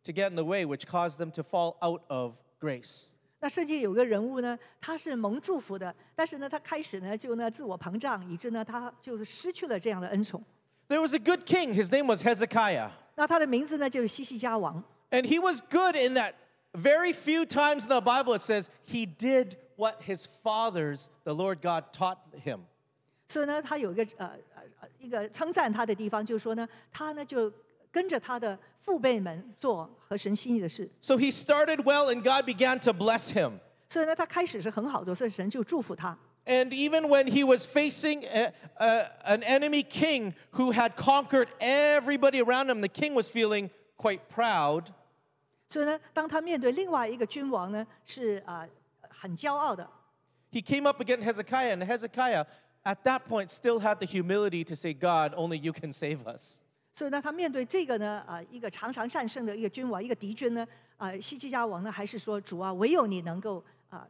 to get in the way, which caused them to fall out of grace. 那圣经有个人物呢，他是蒙祝福的，但是呢，他开始呢就呢自我膨胀，以致呢他就是失去了这样的恩宠。There was a good king, his name was Hezekiah. 那他的名字呢就是西西家王。And he was good in that very few times in the Bible it says he did what his fathers, the Lord God, taught him. 所以呢，他有一个呃呃呃一个称赞他的地方，就是说呢，他呢就跟着他的父辈们做合神心意的事。 So he started well, and God began to bless him. 所以呢，他开始是很好的，所以神就祝福他。 And even when he was facing a, a- an enemy king who had conquered everybody around him, the king was feeling quite proud. 所以呢，当他面对另外一个君王呢，是啊、很骄傲的。 He came up against Hezekiah, and Hezekiah, at that point, still had the humility to say, God, only you can save us. 所以呢，他面对这个呢，啊、一个常常战胜的一个君王，一个敌军呢，啊、西基家王呢，还是说主啊，唯有你能够啊、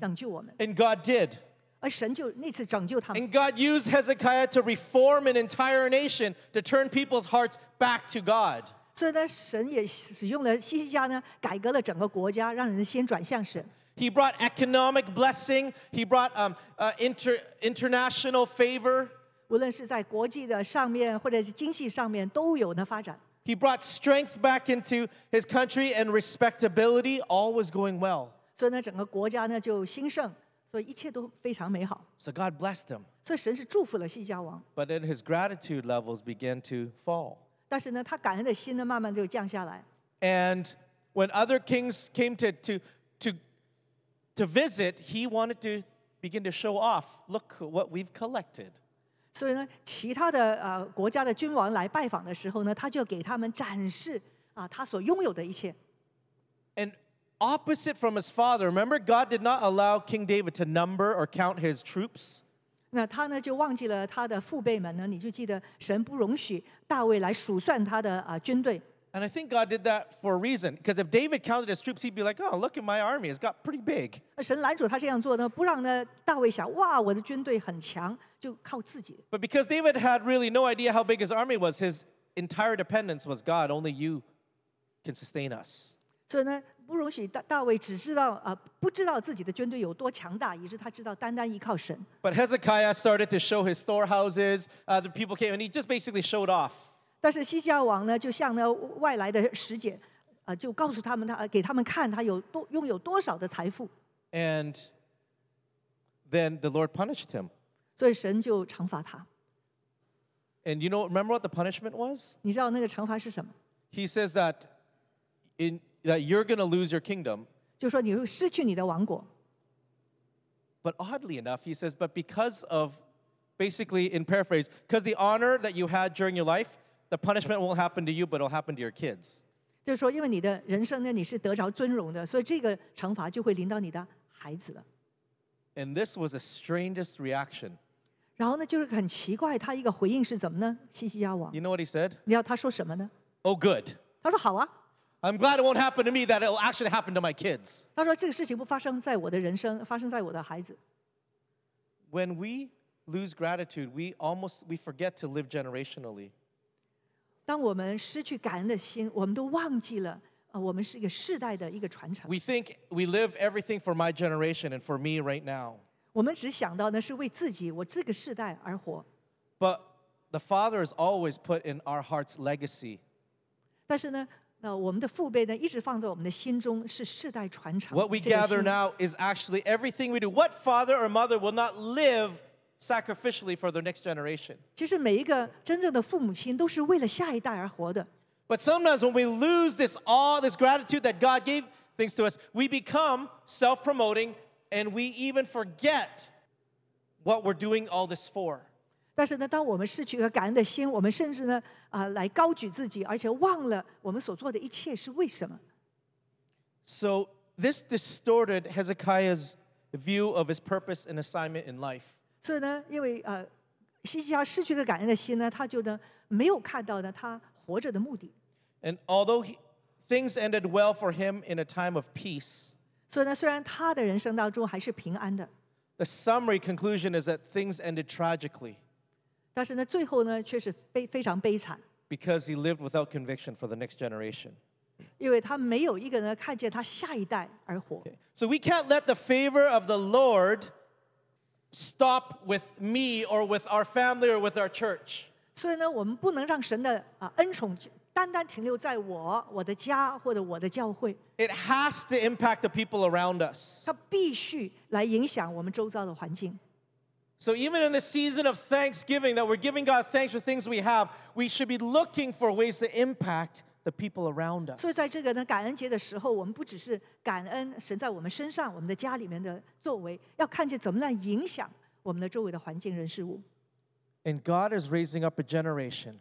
拯救我们。 And God did. 而神就那次拯救他们。 And God used Hezekiah to reform an entire nation, to turn people's hearts back to God. 所以呢，神也使用了西西家呢，改革了整个国家，让人的心转向神。 He brought economic blessing, he brought um, uh, inter- international favor, 无论是在国际的上面，或者是经济上面，都有呢发展。 he brought strength back into his country and respectability. All was going well. 所以呢，整个国家呢就兴盛，所以一切都非常美好。 So God blessed him. 所以神是祝福了西家王， But then his gratitude levels began to fall. 但是呢，他感恩的心呢，慢慢就降下来。 And when other kings came to, to, to, to visit, he wanted to begin to show off look what we've collected. 所以呢，其他的呃国家的君王来拜访的时候呢，他就给他们展示啊他所拥有的一切。And opposite from his father, remember, God did not allow King David to number or count his troops. 那他呢就忘记了他的父辈们呢，你就记得神不容许大卫来数算他的啊军队。And I think God did that for a reason. Because if David counted his troops, he'd be like, oh, look at my army. It's got pretty big. 那神拦住他这样做呢，不让呢大卫想哇我的军队很强，就靠自己。 But because David had really no idea how big his army was, his entire dependence was God, only you can sustain us. 所以呢，不容许大大卫只知道啊、不知道自己的军队有多强大，以致他知道单单依靠神。 But Hezekiah started to show his storehouses. Uh, the people came, and he just basically showed off. 但是西西家王呢，就向呢外来的使者，啊，就告诉他们他呃给他们看他有多拥有多少的财富， And then the Lord punished him. 所以神就惩罚他。 And you know, remember what the punishment was? 你知道那个惩罚是什么？ He says that, in, that you're going to lose your kingdom. 就说你会失去你的王国。 But oddly enough, he says, but because of, basically, in paraphrase, because the honor that you had during your life, the punishment won't happen to you, but it'll happen to your kids. 就是说，因为你的人生呢，你是得着尊荣的，所以这个惩罚就会临到你的孩子了。And this was the strangest reaction. 然后呢，就是很奇怪，他一个回应是怎么呢？希西家王，You know what he said? 你知道他说什么呢？Oh, good. 他说好啊，I'm glad it won't happen to me, that it'll actually happen to my kids. 他说这个事情不发生在我的人生，发生在我的孩子。When we lose gratitude, we almost we forget to live generationally. 当我们失去感恩的心，我们都忘记了，呃，我们是一个世代的一个传承。 We think we live everything for my generation and for me right now. 我们只想到呢是为自己，我这个世代而活。 But the Father has always put in our hearts legacy. 但是呢，呃，我们的父辈呢一直放在我们的心中，是世代传承。 What we 这个 gather 心 now is actually everything we do. What father or mother will not live sacrificially for their next generation? 其实每一个真正的父母亲都是为了下一代而活的。 But sometimes when we lose this awe, this gratitude that God gave things to us, we become self promoting and we even forget what we're doing all this for. 但是呢，当我们失去了感恩的心，我们甚至呢，啊、来高举自己，而且忘了我们所做的一切是为什么。 So this distorted Hezekiah's view of his purpose and assignment in life. 所以呢，因为呃，希西家失去了感恩的心呢，他就呢没有看到呢他活着的目的。And although he, things ended well for him in a time of peace, 所以呢，虽然他的人生当中还是平安的，the summary conclusion is that things ended tragically. 但是呢，最后呢，却是悲非常悲惨。Because he lived without conviction for the next generation. so we can't let the favor of the Lord stop with me or with our family or with our church. 所以呢，我们不能让神的啊恩宠单单停留在我、我的家或者我的教会， It has to impact the people around us. 它必须来影响我们周遭的环境。 So, even in the season of Thanksgiving, that we're giving God thanks for things we have, we should be looking for ways to impact the people around 所以 us. 在这个呢感恩节的时候，我们不只是感恩神在我们身上、我们的家里面的作为，要看见怎么样影响我们的周围的环境、人、事物。 And God is raising up a generation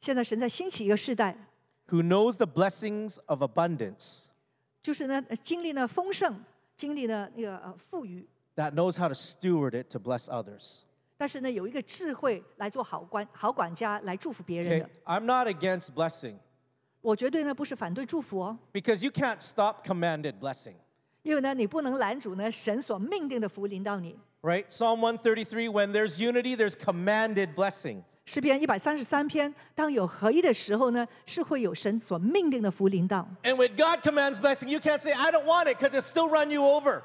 现在神在兴起一个世代， who knows the blessings of abundance, 就是呢呃经历呢丰盛，经历呢那个呃富裕， that knows how to steward it to bless others. 但是呢有一个智慧来做好管好管家，来祝福别人 Okay, 的。 I'm not against blessing 我绝对呢不是反对祝福哦，because you can't stop commanded blessing. 因为呢你不能拦阻呢神所命定的福临到你。Right? Psalm 133 when there's unity, there's commanded blessing. 诗篇一百三十三篇，当有合一的时候呢，是会有神所命定的福临到。And when God commands blessing, you can't say, I don't want it because it still run you over.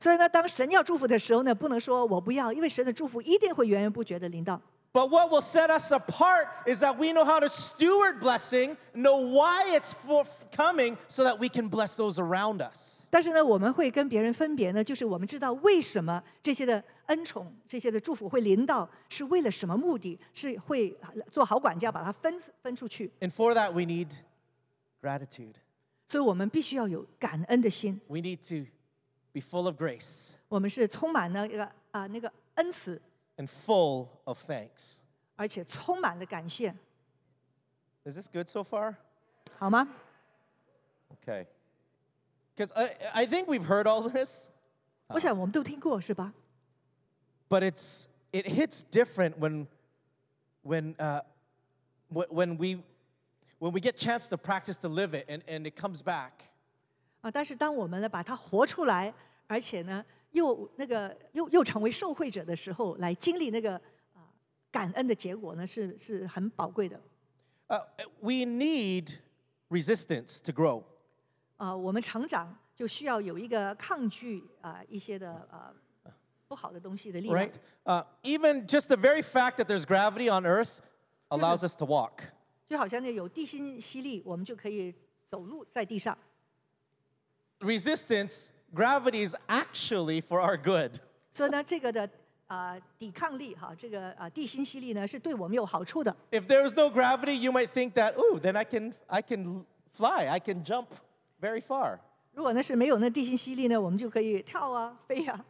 所以呢，当神要祝福的时候呢，不能说我不要，因为神的祝福一定会源源不绝的临到。But what will set us apart is that we know how to steward blessing, know why it's for coming, so that we can bless those around us. 但是呢，我们会跟别人分别呢，就是我们知道为什么这些的恩宠、这些的祝福会临到，是为了什么目的？是会做好管家，把它分分出去。 And for that, we need gratitude. 所以我们必须要有感恩的心， We need to be full of grace 我们是充满了一个啊那个恩慈， and full of thanks. 而且充满了感谢， Is this good so far? 好吗？ Okay. Because I, I think we've heard all this, 我想我们都听过是吧？ but it's it hits different when when uh, wh- when we when we get chance to practice to live it and, and it comes back. 啊，但是当我们呢把它活出来，而且呢 又那个又又成为受惠者的时候，来经历那个啊感恩的结果呢，是是很宝贵的。Uh, we need resistance to grow. 啊，我们成长就需要有一个抗拒啊一些的啊不好的东西的力量 right? Uh, even just the very fact that there's gravity on Earth allows us to walk. 就好像那有地心吸力，我们就可以走路在地上。Resistance, gravity is actually for our good. 所以呢，这个的啊抵抗力哈，这个啊地心吸力呢是对我们有好处的。 If there was no gravity, you might think that, oh, then I can, I can fly, I can jump very far. 如果呢是没有那地心吸力呢，我们就可以跳啊飞啊。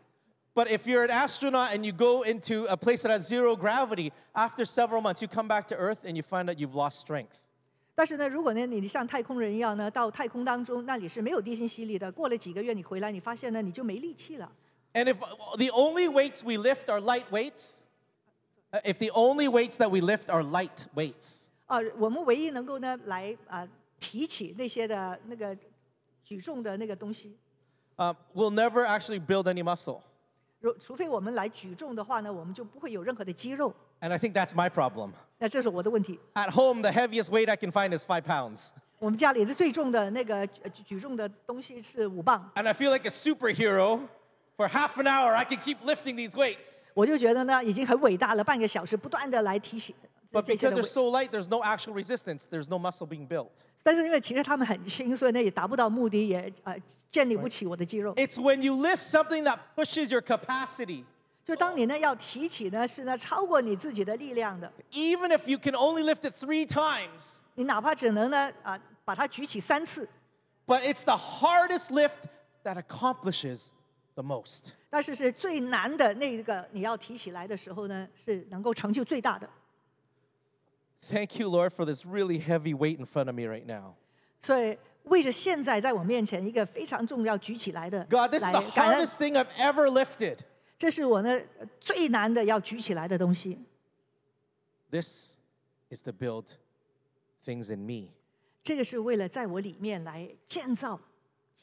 But if you're an astronaut and you go into a place that has zero gravity, after several months, you come back to Earth and you find that you've lost strength. 但是呢，如果呢你像太空人一样呢，到太空当中那里是没有地心吸力的，过了几个月你回来，你发现呢你就没力气了。And if the only weights we lift are light weights, uh, if the only weights that we lift are light weights, 啊，我们唯一能够呢来啊提起那些的那个举重的那个东西，um, we'll never actually build any muscle. 如除非我们来举重的话呢，我们就不会有任何的肌肉。And I think that's my problem. 那这是我的问题。 At home, the heaviest weight I can find is five pounds. 我们家里的最重的那个呃举举重的东西是五磅， And I feel like a superhero. For half an hour, I can keep lifting these weights. 我就觉得呢已经很伟大了，半个小时不断的来提起这 But 这些 because 的 they're 伟。 so light, there's no actual resistance. There's no muscle being built. 但是因为其实他们很轻，所以呢也达不到目的，也呃建立不起我的肌肉。 It's when you lift something that pushes your capacity. 就当你呢要提起呢是呢超过你自己的力量的， Even if you can only lift it three times, 你哪怕只能呢啊把它举起三次， but it's the hardest lift that accomplishes the most. 但是是最难的那一个你要提起来的时候呢，是能够成就最大的。 Thank you, Lord, for this really heavy weight in front of me right now. 所以为着现在在我面前一个非常重要举起来的 God, this is 来 the 感恩， hardest thing I've ever lifted. 这是我呢呃最难的要举起来的东西。This is to build things in me 这个是为了在我里面来建造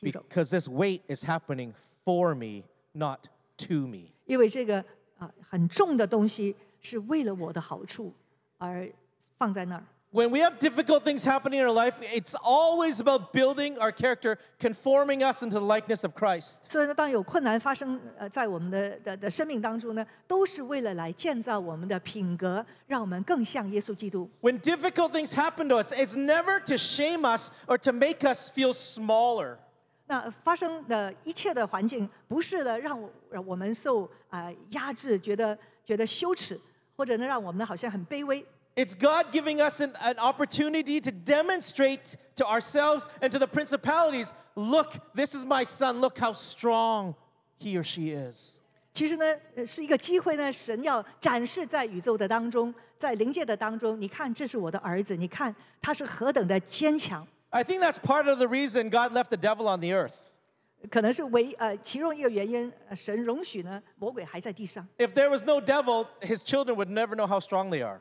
，because this weight is happening for me, not to me. 因为这个啊很重的东西是为了我的好处而放在那儿。When we have difficult things happening in our life, it's always about building our character, conforming us into the likeness of Christ. 所以呢，当有困难发生呃在我们的的的生命当中呢，都是为了来建造我们的品格，让我们更像耶稣基督。 When difficult things happen to us, it's never to shame us or to make us feel smaller. 那发生的一切的环境，不是的让我让我们受啊、压制，觉得 觉得羞耻，或者呢让我们呢好像很卑微。 It's God giving us an, an opportunity to demonstrate to ourselves and to the principalities look, this is my son, look how strong he or she is. 其实呢，呃是一个机会呢，神要展示在宇宙的当中，在灵界的当中。你看，这是我的儿子，你看他是何等的坚强。 I think that's part of the reason God left the devil on the earth. 可能是唯呃其中一个原因，呃神容许呢魔鬼还在地上。 If there was no devil, his children would never know how strong they are.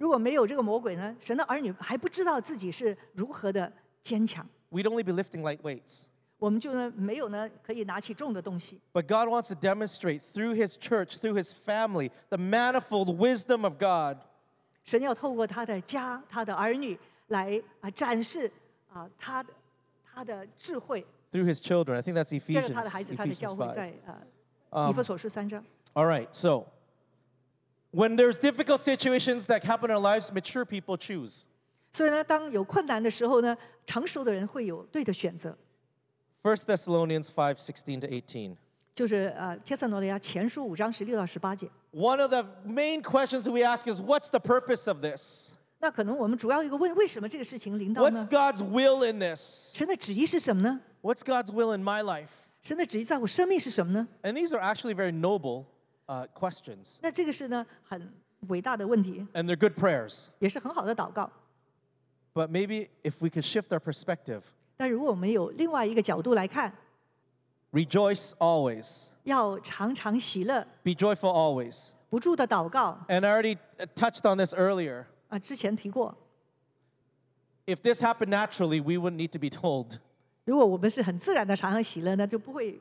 如果没有这个魔鬼呢，神的儿女还不知道自己是如何的坚强， We'd only be lifting light weights. 我们就呢没有呢可以拿起重的东西。 But God wants to demonstrate through his church, through his family, the manifold wisdom of God. 神要透过他的家、他的儿女来啊展示啊他的他的智慧， Through his children. I think that's 借 Ephesians, 着他的孩子、他的教 Ephesians 会，在 5. 呃以弗所书三章。 All right, so when there's difficult situations that happen in our lives, mature people choose. 所以呢，当有困难的时候呢，成熟的人会有对的选择， 1 Thessalonians 5 16 to 18. 就是呃帖撒罗尼亚前书五章十六到十八节。 One of the main questions that we ask is what's the purpose of this? 那可能我们主要一个问，为什么这个事情临到 What's 呢？ God's will in this? 神的旨意是什么呢？ What's God's will in my life? 神的旨意在我生命是什么呢？ And these are actually very noble uh, questions, 那这个是呢很伟大的问题， and they're good prayers. 也是很好的祷告。 But maybe if we could shift our perspective, 但如果我们有另外一个角度来看， rejoice always, 要常常喜乐， be joyful always. 不住的祷告 And I already uh, touched on this earlier. 啊，之前提过。 If this happened naturally, we wouldn't need to be told. 如果我们是很自然的常常喜乐呢，就不会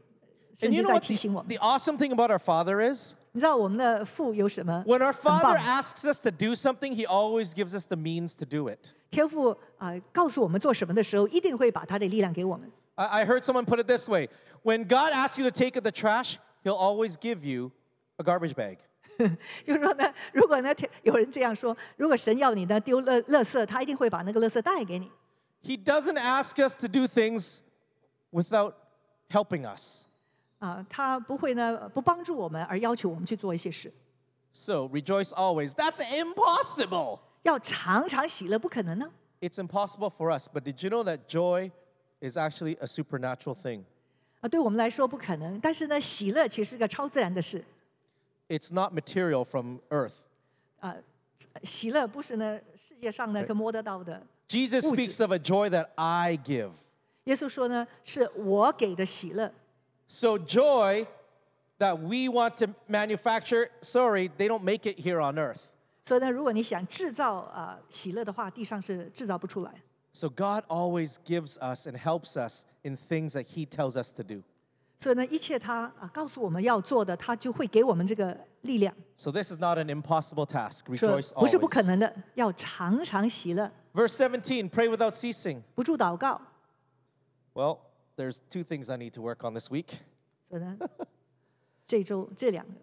甚 And 至 you know 在 what 提醒我 the, 们。 the awesome thing about our Father is? 你知道我们的父有什么 When our 很棒 Father asks us to do something, He always gives us the means to do it. 天父啊、告诉我们做什么的时候，一定会把他的力量给我们。 I, I heard someone put it this way When God asks you to take out the trash, He'll always give you a garbage bag. 就是说呢，如果呢天有人这样说，如果神要你呢丢垃垃圾，他一定会把那个垃圾带给你。 He doesn't ask us to do things without helping us. 啊，他不会呢不帮助我们，而要求我们去做一些事。So rejoice always. That's impossible. 要常常喜乐，不可能呢。It's impossible for us. But did you know that joy is actually a supernatural thing? 啊，对我们来说不可能。但是呢，喜乐其实是个超自然的事。It's not material from earth. 啊，喜乐不是呢世界上呢可摸得到的。Jesus。speaks of a joy that I give. 耶稣说呢，是我给的喜乐。So joy that we want to manufacture, sorry, they don't make it here on earth. 所以呢，如果你想制造啊、喜乐的话，地上是制造不出来。 So God always gives us and helps us in things that He tells us to do. 所以呢，一切他啊告诉我们要做的，他就会给我们这个力量。 So this is not an impossible task. 说 Rejoice 不是不可 always. 能的，要常常喜乐， Verse 17, pray without ceasing. 不住祷告。 Well, there's two things I need to work on this week. 所以呢，这周这两个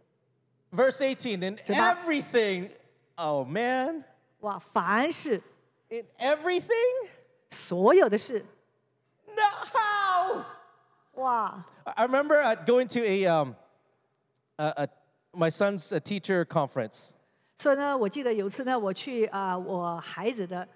Verse 18, in 18. everything, oh man, 哇，凡是 in everything? 所有的事， No, how? 哇， I I remember uh, going to a, um, a, a, my son's uh teacher conference. 所以呢，我记得有一次呢，我去啊、我孩子的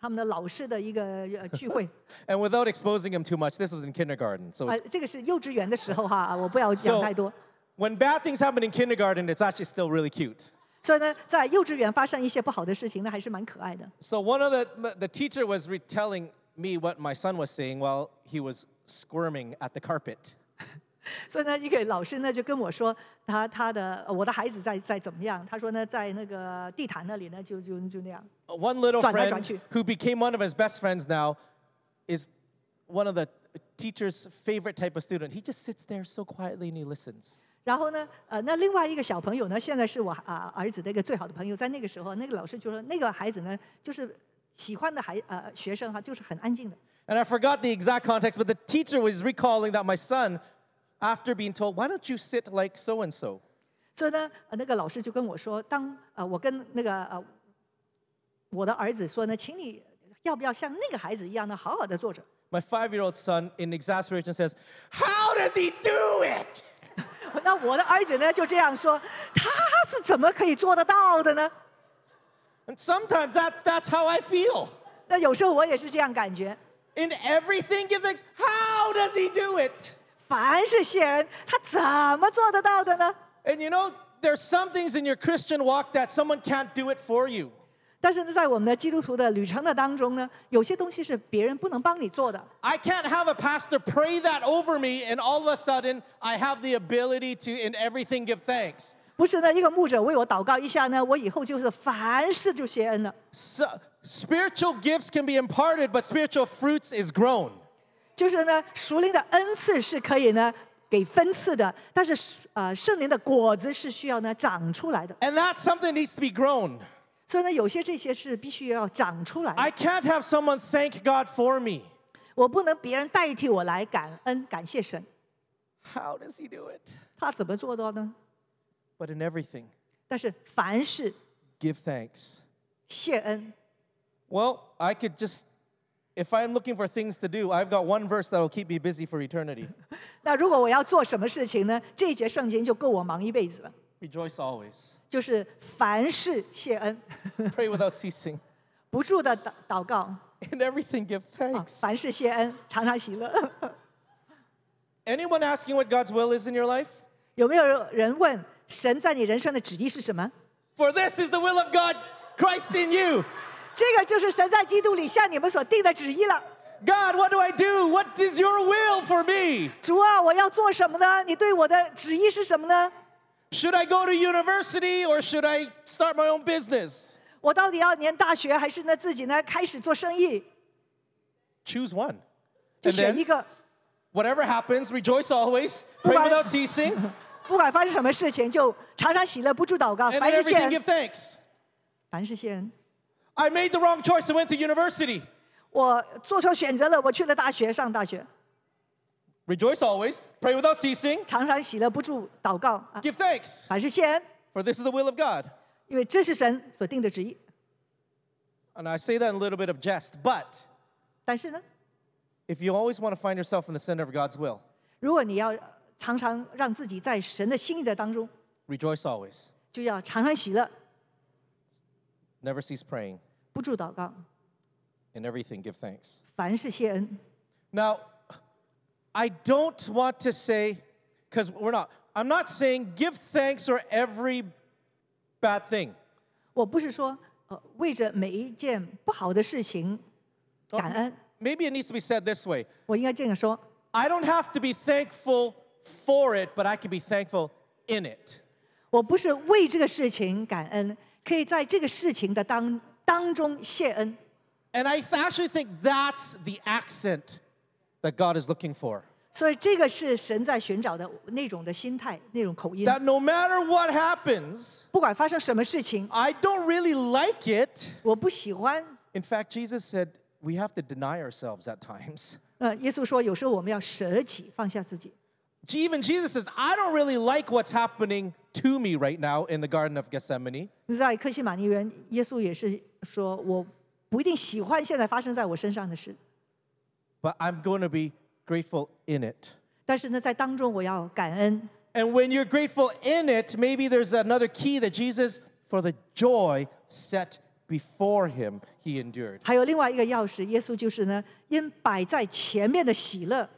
他们的老师的一个呃聚会， And without exposing him too much, this was in kindergarten. So 啊、 it's, 这个是幼稚园的时候哈，我不要讲 so 太多。 when bad things happen in kindergarten, it's actually still really cute. 所以呢，在幼稚园发生一些不好的事情，那还是蛮可爱的。 So one of the, the teacher was retelling me what my son was saying while he was squirming at the carpet. 所以呢，一个老师呢就跟我说，他他的呃我的孩子在在怎么样？他说呢，在那个地毯那里呢，就就就那样。 One little 转来 friend 转去。 who became one of his best friends now is one of the teacher's favorite type of student. He just sits there so quietly and he listens. 然后呢，呃，那另外一个小朋友呢，现在是我啊、儿子的一个最好的朋友。在那个时候，那个老师就说，那个孩子呢，就是喜欢的孩呃学生哈，就是很安静的。 And I forgot the exact context, but the teacher was recalling that my son, after being told, why don't you sit like so and so? 所以呢，呃那个老师就跟我说，当呃我跟那个呃我的儿子说呢，请你要不要像那个孩子一样呢，好好的坐着。 My five year old son, in exasperation, says, How does he do it? 那我的儿子呢就这样说，他是怎么可以做得到的呢？ And sometimes that, that's how I feel. 那有时候我也是这样感觉。 In everything, give thanks. How does he do it? 凡是谢恩，他怎么做得到的呢？ And you know, there's some things in your Christian walk that someone can't do it for you. 但是呢，在我们的基督徒的旅程的当中呢，有些东西是别人不能帮你做的。 I can't have a pastor pray that over me and all of a sudden I have the ability to, in everything, give thanks. 不是呢，一个牧者为我祷告一下呢，我以后就是凡事就谢恩了。 So, spiritual gifts can be imparted, but spiritual fruits is grown. 就是呢，属灵的恩赐是可以呢给分赐的，但是呃，圣灵的果子是需要呢长出来的。 And that's something that needs to be grown. 所以呢，有些这些是必须要长出来的。 I can't have someone thank God for me. 我不能别人代替我来感恩感谢神， How does he do it? 他怎么做到呢？ But in everything, 但是凡事 give thanks. 谢恩， Well, I could just, if I'm looking for things to do, I've got one verse that'll keep me busy for eternity. 那如果我要做什么事情呢？这一节圣经就够我忙一辈子了， Rejoice always. 就是凡事谢恩， Pray without ceasing. 不住的祷祷告 In everything, give 啊， thanks. 凡事谢恩，常常喜乐。 Anyone asking what God's will is in your life? 有没有人问神在你人生的旨意是什么？ For this is the will of God, Christ in you. 这个就是神在基督里向你们所定的旨意了。 God, what do I do? What is your will for me? 主啊，我要做什么呢？你对我的旨意是什么呢？ Should I go to university or should I start my own business? 我到底要念大学，还是呢自己呢开始做生意？ Choose one. 就 And 选一 then, 个， whatever happens, rejoice always, pray Right. without ceasing, 不管发生什么事情，就常常喜乐，不住祷告， and 凡 in 事谢 everything 恩 give，thanks. 凡事谢恩。 I made the wrong choice and went to university. 我做错选择了，我去了大学，上大学， Rejoice always, pray without ceasing, 常常喜乐，不住祷告啊， give thanks, 凡事谢恩， for this is the will of God. 因为这是神所定的旨意。 And I say that in a little bit of jest, but 但是呢， if you always want to find yourself in the center of God's will, 如果你要呃常常让自己在神的心意的当中， rejoice always, 就要常常喜乐， never cease praying, 不住祷告， in everything give thanks. 凡事谢恩。 Now, I don't want to say, because we're not, I'm not saying give thanks for every bad thing. 我不是说呃为着每一件不好的事情感恩， Maybe it needs to be said this way 我应该这样说： I don't have to be thankful for it, but I can be thankful in it. 我不是为这个事情感恩，可以在这个事情的当 当中谢恩。 And I actually think that's the accent that God is looking for. 所以这个是神在寻找的那种的心态，那种口音。 That no matter what happens, 不管发生什么事情， I don't really like it. 我不喜欢。 In fact, Jesus said we have to deny ourselves at times. 呃，耶稣说，有时候我们要舍己，放下自己。 Even Jesus says, I don't really like what's happening to me right now in the Garden of Gethsemane, 在克西马尼园，耶稣也是说，我不一定喜欢现在发生在我身上的事， but I'm going to be grateful in it. 但是呢，在当中我要感恩。 And when you're grateful in it, maybe there's another key that Jesus, for the joy set before him, he endured. 还有另外一个钥匙，耶稣就是呢，因摆在前面的喜乐，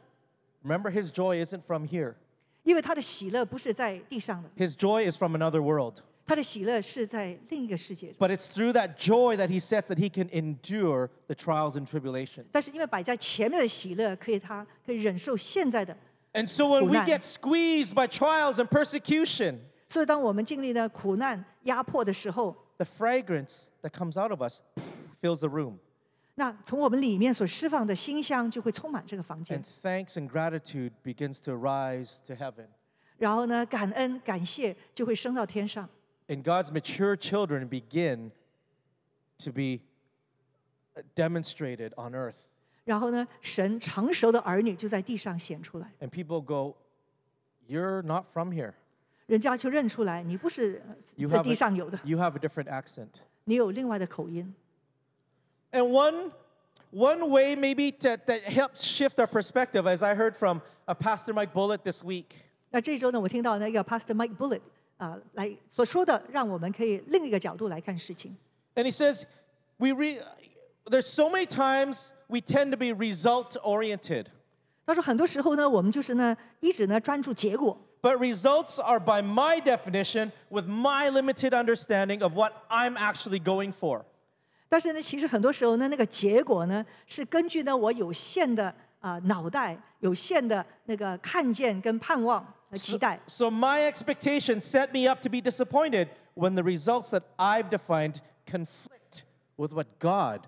Remember, his joy isn't from here, 因为他的喜乐不是在地上的， his joy is from another world. 他的喜乐是在另一个世界。 But it's through that joy that he sets that he can endure the trials and tribulations. 但是因为摆在前面的喜乐，可以他可以忍受现在的， And so when we Kunan. get squeezed by trials and persecution, 所以当我们经历呢苦难压迫的时候， the fragrance that comes out of us fills the room. 那从我们里面所释放的馨香就会充满这个房间 And。thanks and gratitude begins to rise to heaven. 然后呢，感恩感谢就会升到天上。And God's mature children begin to be demonstrated on earth. 然后呢，神成熟的儿女就在地上显出来，And people go, You're not from here. 人家就认出来，你不是在 have 地上有 a, 的，you have a different accent. 你有另外的口音。And one, one way maybe to, that helps shift our perspective, as I heard from uh, Pastor Mike Bullitt this week, 那这周呢，我听到那个 Pastor Mike Bullitt 啊、来所说的，让我们可以另一个角度来看事情。 And he says, we re- there's so many times we tend to be result oriented. 他说很多时候呢，我们就是呢一直呢专注结果， But results are, by my definition, with my limited understanding of what I'm actually going for. 但是呢，其实很多时候呢，那个结果呢是根据呢我有限的啊、脑袋、有限的那个看见跟盼望和期待。So my expectations set me up to be disappointed when the results that I've defined conflict with what God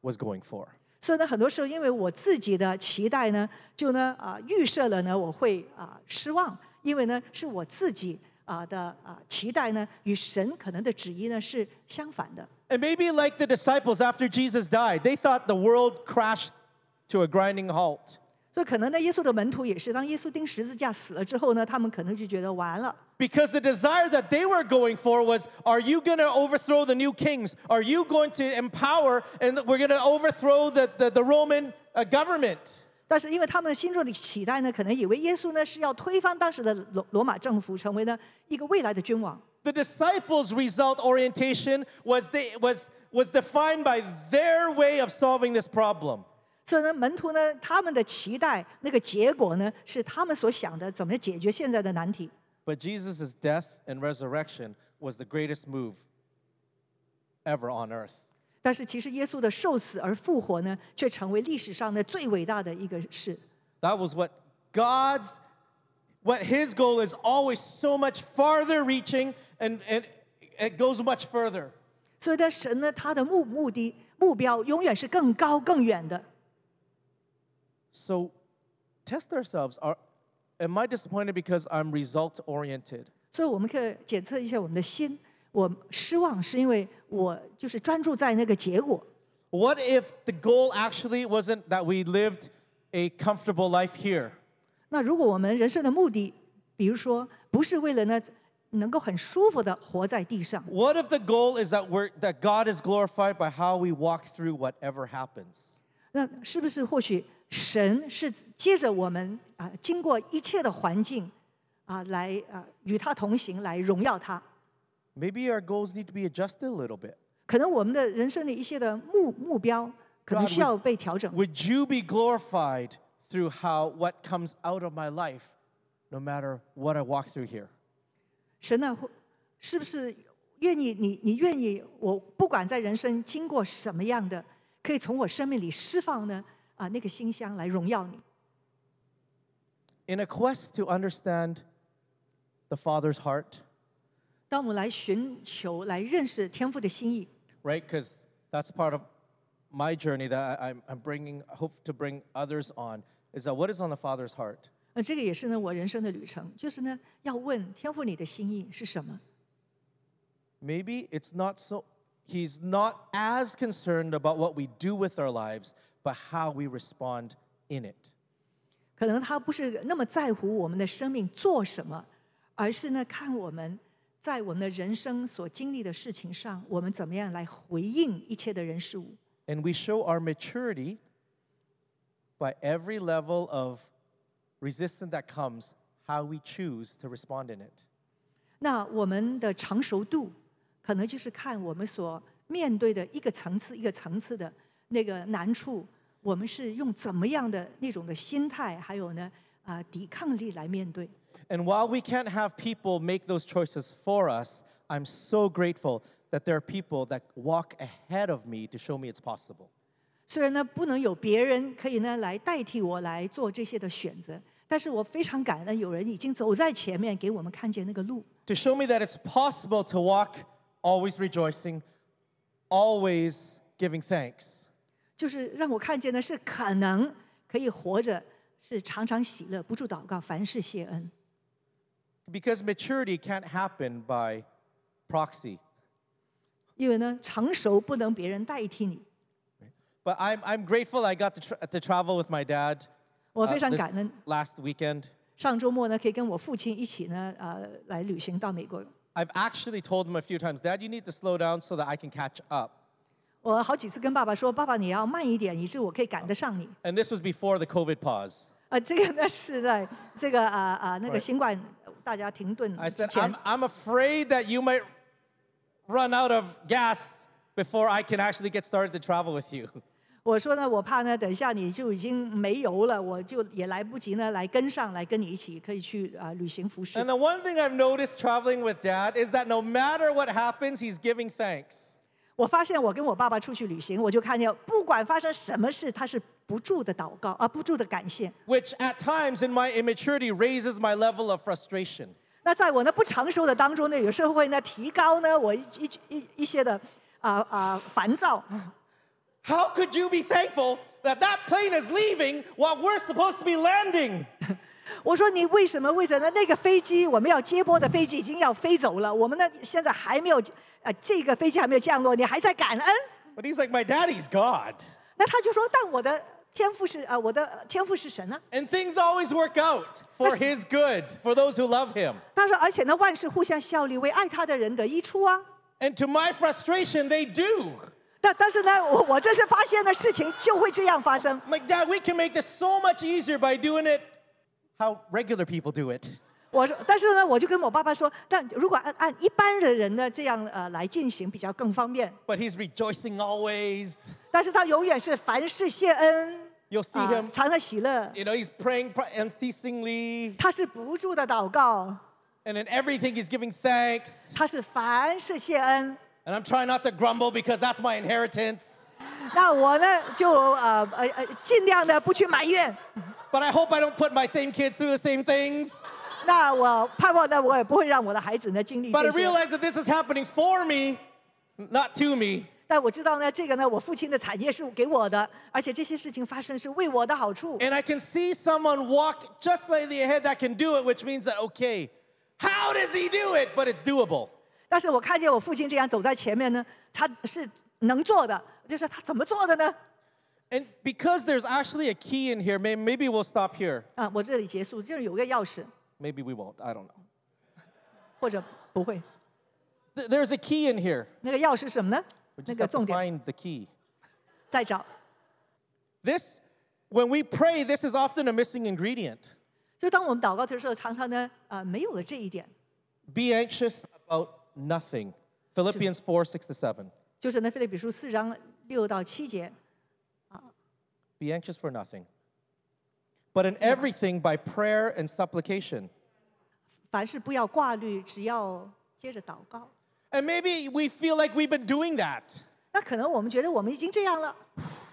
was going for. 所以呢，很多时候因为我自己的期待呢，就呢啊、预设了呢我会啊、失望，因为呢是我自己啊、的啊、期待呢与神可能的旨意呢是相反的。And maybe like the disciples after Jesus died, they thought the world crashed to a grinding halt. 所以可能呢，耶稣的门徒也是，当耶稣钉十字架死了之后呢，他们可能就觉得完了。 Because the desire that they were going for was are you going to overthrow the new kings? Are you going to empower and we're going to overthrow the, the, the Roman uh, government? 但是因为他们心中的期待呢，可能以为耶稣呢是要推翻当时的罗罗马政府，成为呢一个未来的君王。 The disciples' result orientation was, they, was, was defined by their way of solving this problem. 所以呢，门徒呢，他们的期待那个结果呢，是他们所想的怎么解决现在的难题。 But Jesus' death and resurrection was the greatest move ever on earth. 但是其实耶稣的受死而复活呢，却成为历史上的最伟大的一个事。 That was what God's, what His goal is always so much farther reaching and, and it goes much further. 所以呢，神呢，他的目目的目标永远是更高更远的。 So test ourselves. Are, am I disappointed because I'm result oriented? 所以我们可以检测一下我们的心。我失望是因为我就是专注在那个结果。 What if the goal actually wasn't that we lived a comfortable life here? 那如果我们人生的目的，比如说不是为了呢能够很舒服的活在地上， What if the goal is that, we're, that God is glorified by how we walk through whatever happens? 那是不是或许神是接着我们啊，经过一切的环境啊，来啊与他同行，来荣耀他？ Maybe our goals need to be adjusted a little bit. 可能我们的人生的一些的目目标，可能 God, 需要被调整。 Would you be glorified through how what comes out of my life, no matter what I walk through here? 神呢，会是不是愿意你？你愿意我不管在人生经过什么样的，可以从我生命里释放呢？啊，那个馨香来荣耀你。 In a quest to understand the Father's heart, 当我们来寻求、来认识天父的心意， right? Because that's part of my journey that I, I'm, I'm bringing, hope to bring others on, is that what is on the Father's heart? 呃，这个也是呢我人生的旅程，就是呢要问天父你的心意是什么？ Maybe it's not so, He's not as concerned about what we do with our lives, but how we respond in it. 可能他不是那么在乎我们的生命做什么，而是呢看我们在我们的人生所经历的事情上，我们怎么样来回应一切的人事物。 And we show our maturity by every level of resistance that comes, how we choose to respond in it. 那我们的成熟度，可能就是看我们所面对的一个层次一个层次的那个难处，我们是用怎么样的那种的心态，还有呢啊、抵抗力来面对。 And while we can't have people make those choices for us, I'm so grateful that there are people that walk ahead of me to show me it's possible. 虽然呢不能有别人可以呢来代替我来做这些的选择，但是我非常感恩有人已经走在前面，给我们看见那个路。To show me that it's possible to walk always rejoicing, always giving thanks. 就是让我看见的是可能可以活着，是常常喜乐，不住祷告，凡事谢恩。Because maturity can't happen by proxy. 因为呢，成熟不能别人代替你。But I'm, I'm grateful I got to, tra- to travel with my dad 我 uh, 非常 this 感恩， last weekend. 上周末呢，可以跟我父亲一起呢，呃，来旅行到美国。 I've actually told him a few times, Dad, you need to slow down so that I can catch up. 我好几次跟爸爸说：“爸爸，你要慢一点，以致我可以赶得上你。 And this was before the COVID pause. ” 呃，这个呢是在这个啊啊那个 Right. 新冠大家停顿 I 之 said, 前 I'm, I'm afraid that you might run out of gas before I can actually get started to travel with you. 我说呢，我怕呢，等一下你就已经没油了，我就也来不及呢来跟上来跟你一起可以去啊、旅行服饰 And。the one thing I've noticed traveling with dad is that no matter what happens, he's giving thanks. 我发现我跟我爸爸出去旅行，我就看见不管发生什么事，他是不住的祷告啊，不住的感谢。which at times in my immaturity raises my level of frustration. 那在我那不成熟的当中呢，有时候会呢提高呢我一一一一些的啊啊、烦躁。How could you be thankful that that plane is leaving while we're supposed to be landing? 我说你为什么？为什么那个飞机我们要接驳的飞机已经要飞走了？我们呢现在还没有，呃，这个飞机还没有降落，你还在感恩？But he's like, my daddy's God. 那他就说，但我的天父是啊，我的天父是神呢。And things always work out for his good, for those who love him. 他说，而且呢，万事互相效力，为爱他的人的益处啊。And to my frustration, they do. 但但是呢，我我这次发现的事情就会这样发生。Like, Dad, we can make this so much easier by doing it how regular people do it. 我说，但是呢，我就跟我爸爸说，但如果按按一般的人呢这样呃来进行，比较更方便。But he's rejoicing always. 但是他永远是凡事谢恩，You'll see 啊 him, 常常喜乐。you know, he's praying unceasingly. 他是不住的祷告，And in everything, he's giving thanks. 他是凡事谢恩。And I'm trying not to grumble because that's my inheritance. 那我呢就呃呃呃尽量的不去埋怨。 But I hope I don't put my same kids through the same things. 那我盼望呢，我也不会让我的孩子呢经历 But I 这些。 realize that this is happening for me, not to me. 但我知道呢，这个呢，我父亲的产业是给我的，而且这些事情发生是为我的好处。 And I can see someone walk just slightly ahead that can do it, which means that, okay, how does he do it? But it's doable. 但是我看见我父亲这样走在前面呢，他是能做的。我就说他怎么做的呢？ And because there's actually a key in here, may- maybe we'll stop here. 啊，我这里结束，就是有个钥匙， Maybe we won't. I don't know. 或者不会。 Th- There's a key in here. 那个钥匙是什么呢？ We 那 just 个 have to 重点 find the key. 再找。 This, when we pray, this is often a missing ingredient. 就当我们祷告的时候，常常呢，呃，没有了这一点， Be anxious about nothing. Philippians 4 6 to 7. 就是呢，腓立比书四章六到七节， Be anxious for nothing. But in everything, by prayer and supplication. 凡事不要挂虑，只要接着祷告。 And maybe we feel like we've been doing that. 那可能我们觉得我们已经这样了，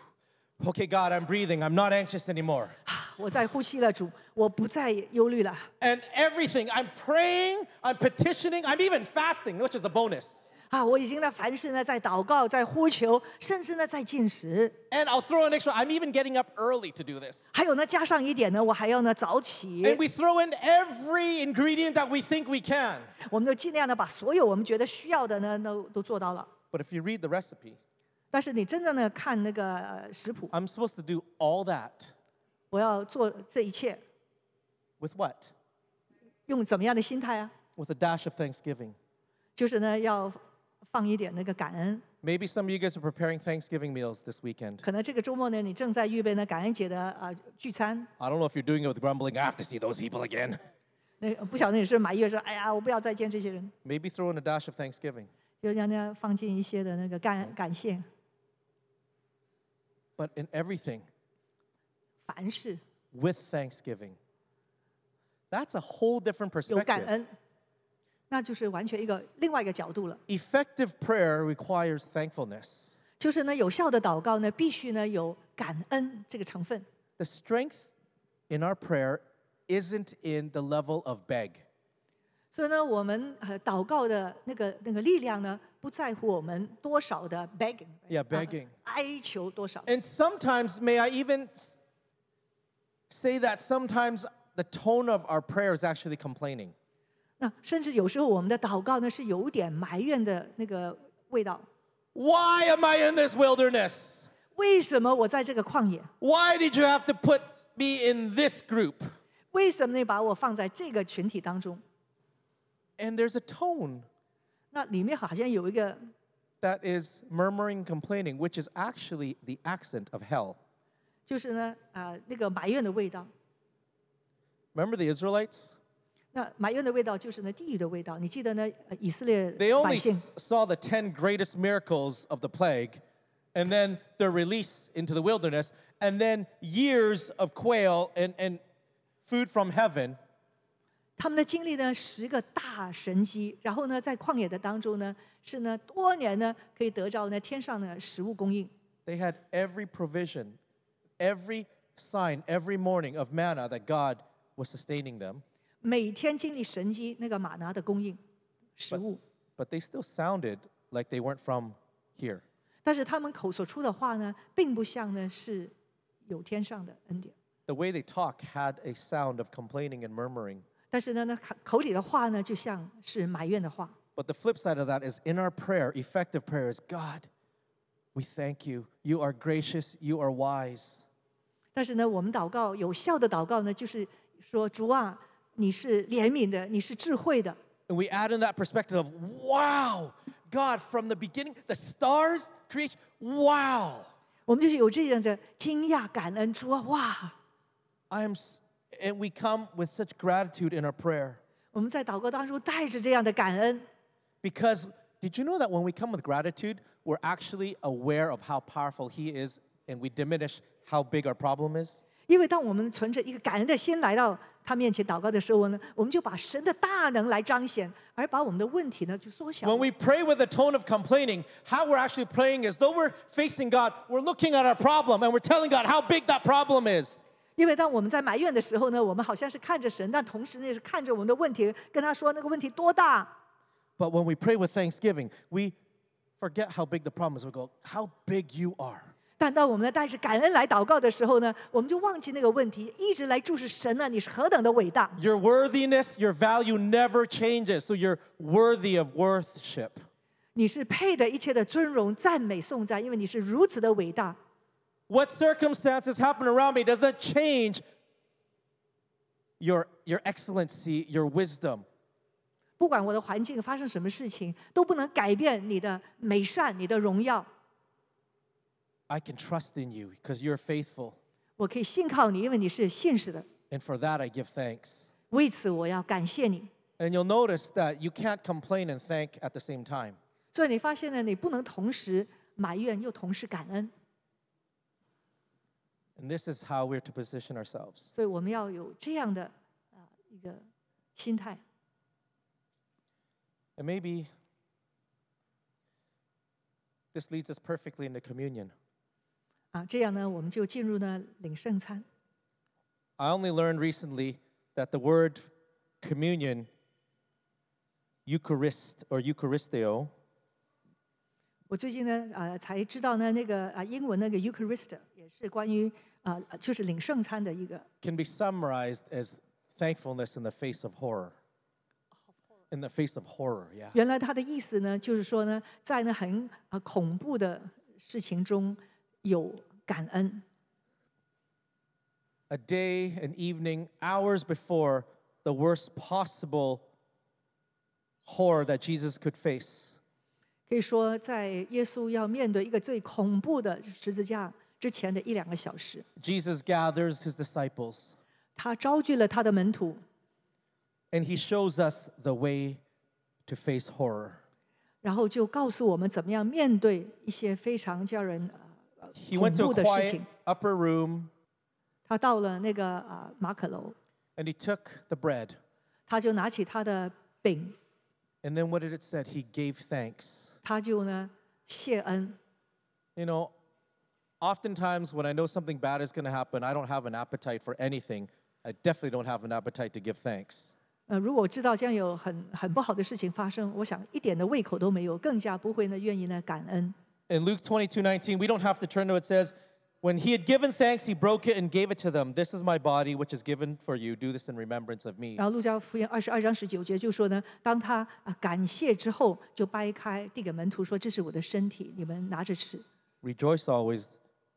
Okay, God, I'm breathing. I'm not anxious anymore. 我在呼吸了主，我不再忧虑了 And everything, I'm praying, I'm petitioning, I'm even fasting, which is a bonus. 啊！我已经呢，凡事呢在祷告，在呼求，甚至呢在进食。 And I'll throw an extra, I'm even getting up early to do this. 还有呢，加上一点呢，我还要呢早起。 And we throw in every ingredient that we think we can. 我们都尽量的把所有我们觉得需要的呢，都都做到了。 But if you read the recipe, 但是你真正的看那个呃食谱， I'm supposed to do all that 我要做这一切， with what? 用怎么样的心态啊？ With a dash of thanksgiving. 就是呢，要放一点那个感恩。 Maybe some of you guys are preparing Thanksgiving meals this weekend. 可能这个周末呢，你正在预备呢感恩节的啊、呃聚餐。 I don't know if you're doing it with grumbling. I have to see those people again. 那不晓得你是埋怨说，哎呀，我不要再见这些人， Maybe throw in a dash of Thanksgiving. 就让他放进一些的那个感感谢， But in everything, 凡事 with thanksgiving. That's a whole different 有感 perspective. 恩，那就是完全一个另外一个角度了。 Effective prayer requires thankfulness. 就是呢，有效的祷告呢，必须呢有感恩这个成分。 The strength in our prayer isn't in the level of beg. 所以呢，我们呃祷告的那个那个力量呢，不在乎我们多少的 begging， Yeah, 啊 begging. 哀求多少。 And sometimes, may I even s- say that sometimes the tone of our prayer is actually complaining. 那甚至有时候我们的祷告呢，是有点埋怨的那个味道。 Why am I in this wilderness? 为什么我在这个旷野？ Why did you have to put me in this group? 为什么你把我放在这个群体当中？ And there's a tone 那里面好像有一个， that is murmuring, complaining, which is actually the accent of hell. 就是呢，啊、那个埋怨的味道。 Remember the Israelites? 那埋怨的味道就是呢地狱的味道。你记得呢？呃以色列 They 百 only 姓 s- saw the 10 greatest miracles of the plague, and then their release into the wilderness, and then years of quail and, and food from heaven. 他们的经历呢，十个大神机，然后呢，在旷野的当中呢，是呢多年呢可以得着呢天上的食物供应。They had every provision, every sign, every morning of manna that God was sustaining them, 每天经历神机那个马拿的供应食物，but they still sounded like they weren't from here. 但是他们口所出的话呢，并不像呢是有天上的恩典。The way they talk had a sound of complaining and murmuring. 但是呢，那口口里的话呢，就像是埋怨的话。 But the flip side of that is in our prayer, effective prayer is God, we thank you. You are gracious, you are wise. 但是呢，我们祷告有效的祷告呢，就是说主啊，你是怜悯的，你是智慧的。 And we add in that perspective of, wow, God, from the beginning, the stars, creation, wow. 我们就是有这样的惊讶、感恩，主啊，哇！ I am, s- and we come with such gratitude in our prayer. 我们在祷告当中带着这样的感恩， Because did you know that when we come with gratitude, we're actually aware of how powerful He is and we diminish how big our problem is? 因为当我们存着一个感恩的心来到他面前祷告的时候呢，我们就把神的大能来彰显，而把我们的问题呢就缩小。 When we pray with a tone of complaining, how we're actually praying is though we're facing God, we're looking at our problem and we're telling God how big that problem is. 因为当我们在埋怨的时候呢，我们好像是看着神，但同时呢也是看着我们的问题，跟他说那个问题多大。But when we pray with thanksgiving, we forget how big the problem is. We go, How big you are. 但当我们呢带着感恩来祷告的时候呢，我们就忘记那个问题，一直来注视神呢，你是何等的伟大。Your worthiness, your value never changes. So you're worthy of worship. 你是配得一切的尊荣、赞美、颂赞，因为你是如此的伟大。What circumstances happen around me does not change your, your excellency, your wisdom. 不管我的环境发生什么事情，都不能改变你的美善、你的荣耀。 I can trust in you because you're faithful. 我可以信靠你，因为你是信实的。 And for that, I give thanks. 为此，我要感谢你。 And you'll notice that you can't complain and thank at the same time. 所以你发现呢，你不能同时埋怨又同时感恩。 And this is how we're to position ourselves. 所以我们要有这样的啊、一个心态。 And maybe this leads us perfectly into communion. 啊，这样呢，我们就进入呢领圣餐。 I only learned recently that the word communion, Eucharist or Eucharisteo, 我最近呢，呃，才知道呢，那个啊，英文那个 Eucharist 也是关于啊，就是领圣餐的一个 can be summarized as thankfulness in the face of horror. In the face of horror, yeah. 原来他的意思呢，就是说呢，在那很啊恐怖的事情中有感恩。A day, an evening, hours before the worst possible horror that Jesus could face. 可以说，在耶稣要面对一个最恐怖的十字架之前的一两个小时， Jesus gathers his disciples 他招聚了他的门徒， and he shows us the way to face horror. 然后就告诉我们怎么样面对一些非常叫人呃 He 恐 went to 怖 a 的事 quiet 情。 upper room 他到了那个啊马可楼， and he took the bread. 他就拿起他的饼， And then what did it said? He gave thanks. 他就呢谢恩。 You know, oftentimes when I know something bad is going to happen, I don't have an appetite for anything. I definitely don't have an appetite to give thanks. 呃，如果知道将有很很不好的事情发生，我想一点的胃口都没有，更加不会呢愿意呢感恩。 In Luke 22 19, we don't have to turn to it, says, When he had given thanks, he broke it and gave it to them. This is my body, which is given for you. Do this in remembrance of me. 然后路加福音二十二章十九节就说呢，当他啊感谢之后，就掰开递给门徒说：“这是我的身体，你们拿着吃。 Rejoice always,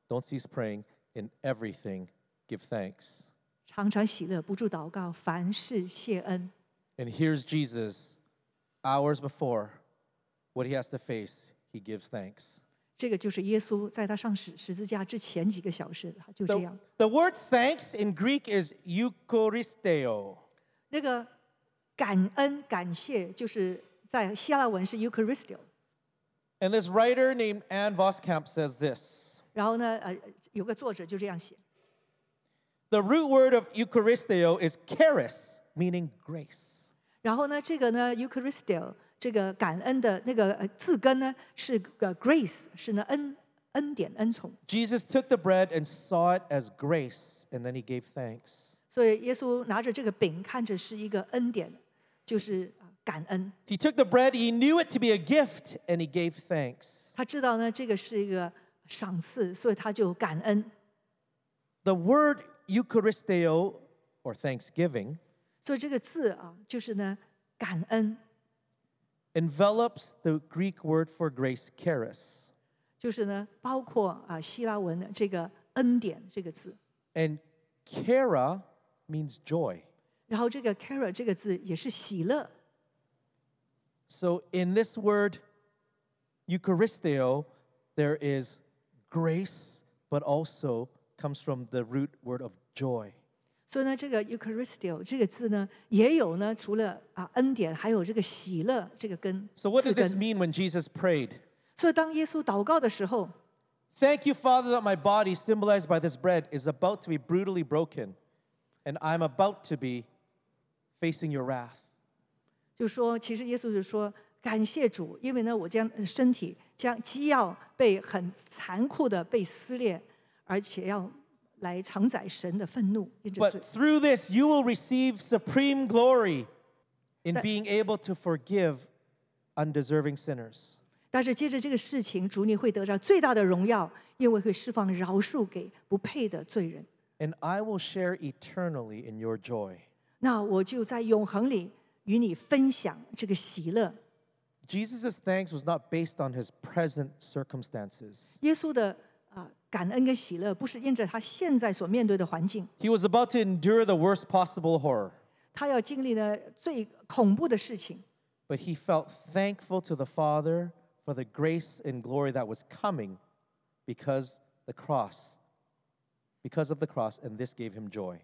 don't cease praying. In everything, give thanks. 常常喜乐，不住祷告，凡事谢恩。And here's Jesus, hours before what he has to face, he gives thanks. The, word thanks in Greek is eucharisteo. 那个感恩、感谢，就是在希腊文是 this writer named Ann Voskamp says this 然后呢，呃，有个作者就这样写。The root word of Eucharisteo is charis, meaning grace. 然后呢，这个呢，Eucharisteo 这个感恩的那个字根呢是个 grace，是呢恩恩典恩宠。Jesus took the bread and saw it as grace, and then he gave thanks. 所以耶稣拿着这个饼，看着是一个恩典，就是感恩。He took the bread, he knew it to be a gift, and he gave thanks. 他知道呢，这个是一个。赏赐，所以他就感恩。 The word eucharisteo, or thanksgiving, 所以这个字啊，就是呢感恩， envelops the Greek word for grace, charis. 就是呢包括啊希腊文的这个恩典这个字。 And chara means joy. 然后这个 “kara” 这个字也是喜乐， So in this word, eucharisteo, there is grace, but also comes from the root word of joy. 所以呢，这个 Eucharisteo 这个字呢，也有呢，除了啊恩典，还有这个喜乐这个根。So what 字 did this mean when Jesus prayed? 所以当耶稣祷告的时候，Thank you, Father, that my body, symbolized by this bread, is about to be brutally broken, and I'm about to be facing your wrath. 就说，其实耶稣就说，感谢主，因为呢，我将呃身体将既要被很残酷的被撕裂，而且要来承载神的愤怒，因着罪 But。through this, you will receive supreme glory in That- being able to forgive undeserving sinners. 但是接着这个事情，主你会得到最大的荣耀，因为会释放饶恕给不配的罪人。 And I will share eternally in your joy. 那我就在永恒里与你分享这个喜乐。 Jesus' thanks was not based on his present circumstances. 耶稣的啊、感恩跟喜乐，不是因着他现在所面对的环境， He was about to endure the worst possible horror, 他要经历呢最恐怖的事情， but he felt thankful to the Father for the grace and glory that was coming because the cross, because of the cross, and this gave him joy.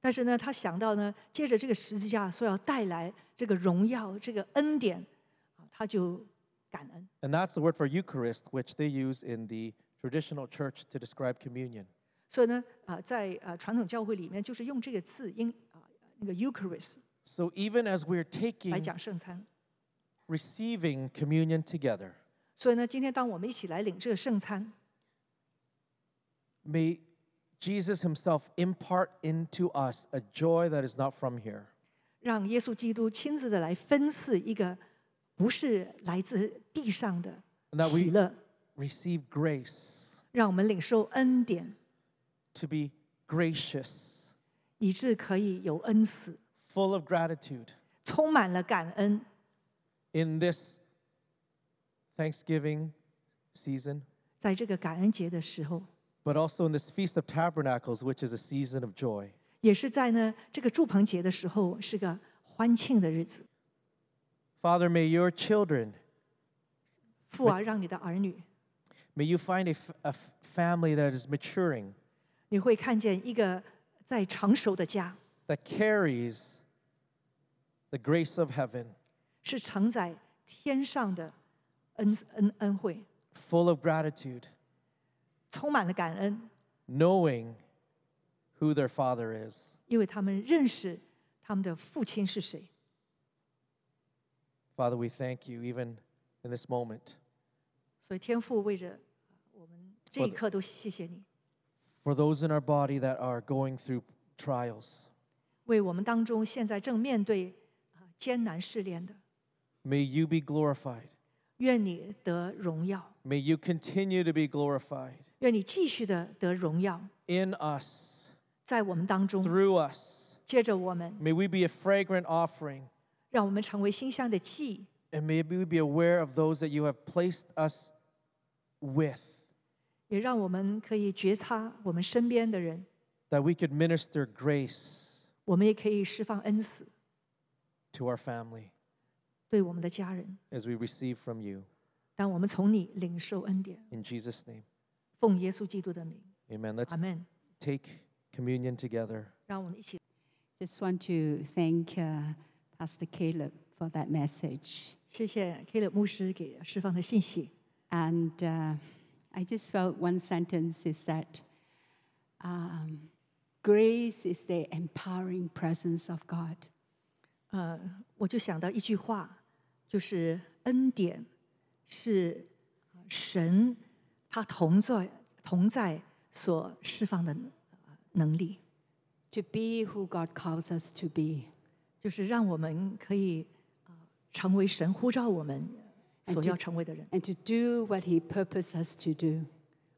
但是呢，他想到呢，接着这个十字架所要带来这个荣耀、这个恩典，啊， 他就感恩。 And that's the word for Eucharist, which they use in the traditional church to describe communion. 所以呢，啊，在啊传统教会里面，就是用这个字音啊那个 Eucharist So even as we're 来 taking, 讲圣餐。 receiving communion together, 所以呢，今天当我们一起来领这个圣餐， may Jesus himself impart into us a joy that is not from here. 让耶稣基督亲自的来分赐一个 不是来自地上的喜乐。Receive grace，让我们领受恩典。To be gracious，以致可以有恩慈。Full of gratitude，充满了感恩。In this Thanksgiving season，在这个感恩节的时候。But also in this Feast of Tabernacles, which is a season of joy，也是在呢这个住棚节的时候，是个欢庆的日子。Father, may your children, 父啊，让你的儿女， may you find a, f- a f- family that is maturing, 你会看见一个在成熟的家， that carries the grace of heaven, 是承载天上的恩恩恩惠， full of gratitude, 充满了感恩， knowing who their father is. 因为他们认识他们的父亲是谁。 Father, we thank you even in this moment 所以天父为着我们这一 For the- 刻都谢谢你， for those in our body that are going through trials. 为我们当中现在正面对啊艰难试炼的， May you be glorified. 愿你得荣耀， May you continue to be glorified 愿你继续的得荣耀， in us, 在我们当中， through us. 接着我们， May we be a fragrant offering, 让我们成为馨香的祭， and may we be aware of those that you have placed us with, 也让我们可以觉察我们身边的人， that we could minister grace 我们也可以释放恩慈 to our family 对我们的家人， as we receive from you. 当我们从你领受恩典， In Jesus' name. 奉耶稣基督的名， Amen. Let's 阿门。 take communion together. 让我们一起 Just want to thank uh, Pastor Caleb for that message. 谢谢 K 勒牧师给释放的信息。 And uh, I just felt one sentence is that um, grace is the empowering presence of God. 呃，我就想到一句话，就是恩典是呃神他同在同在所释放的呃能力， To be who God calls us to be. 就是让我们可以呃成为神呼召我们所要成为的人， and to do what He purposed us to do,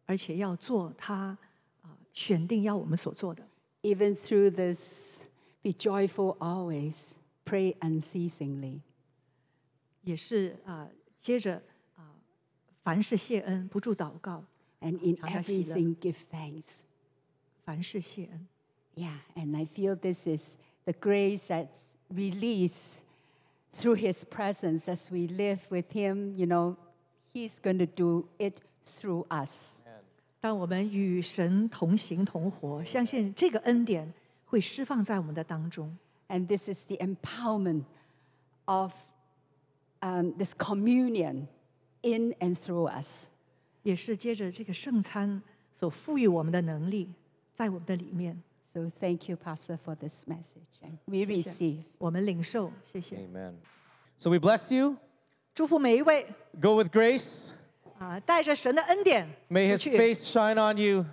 而且要做他呃选定要我们所做的。 even through this. Be joyful always, pray unceasingly. 也是啊、呃接着啊、凡事谢恩，不住祷告， And in 常常喜乐。 everything, give thanks. 凡事谢恩。 Yeah, and I feel this is the grace that's released through His presence as we live with Him. You know, He's going to do it through us. 当我们与神同行同活，相信这个恩典会释放在我们的当中。 And this is the empowerment of um, this communion in and through us. 也是接着这个圣餐所赋予我们的能力，在我们的里面， So thank you, Pastor, for this message. And we 谢谢 receive. 我们领受，谢谢， Amen. So we bless you. 祝福每一位 Go with grace. 啊，带着神的恩典 May 出 his 去， face shine on you.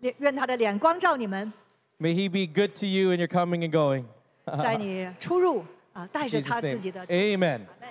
愿愿他的脸光照你们， May he be good to you in your coming and going. 在你出入啊，带 In 着 Jesus' 他自 name. 己的。 Amen. 阿门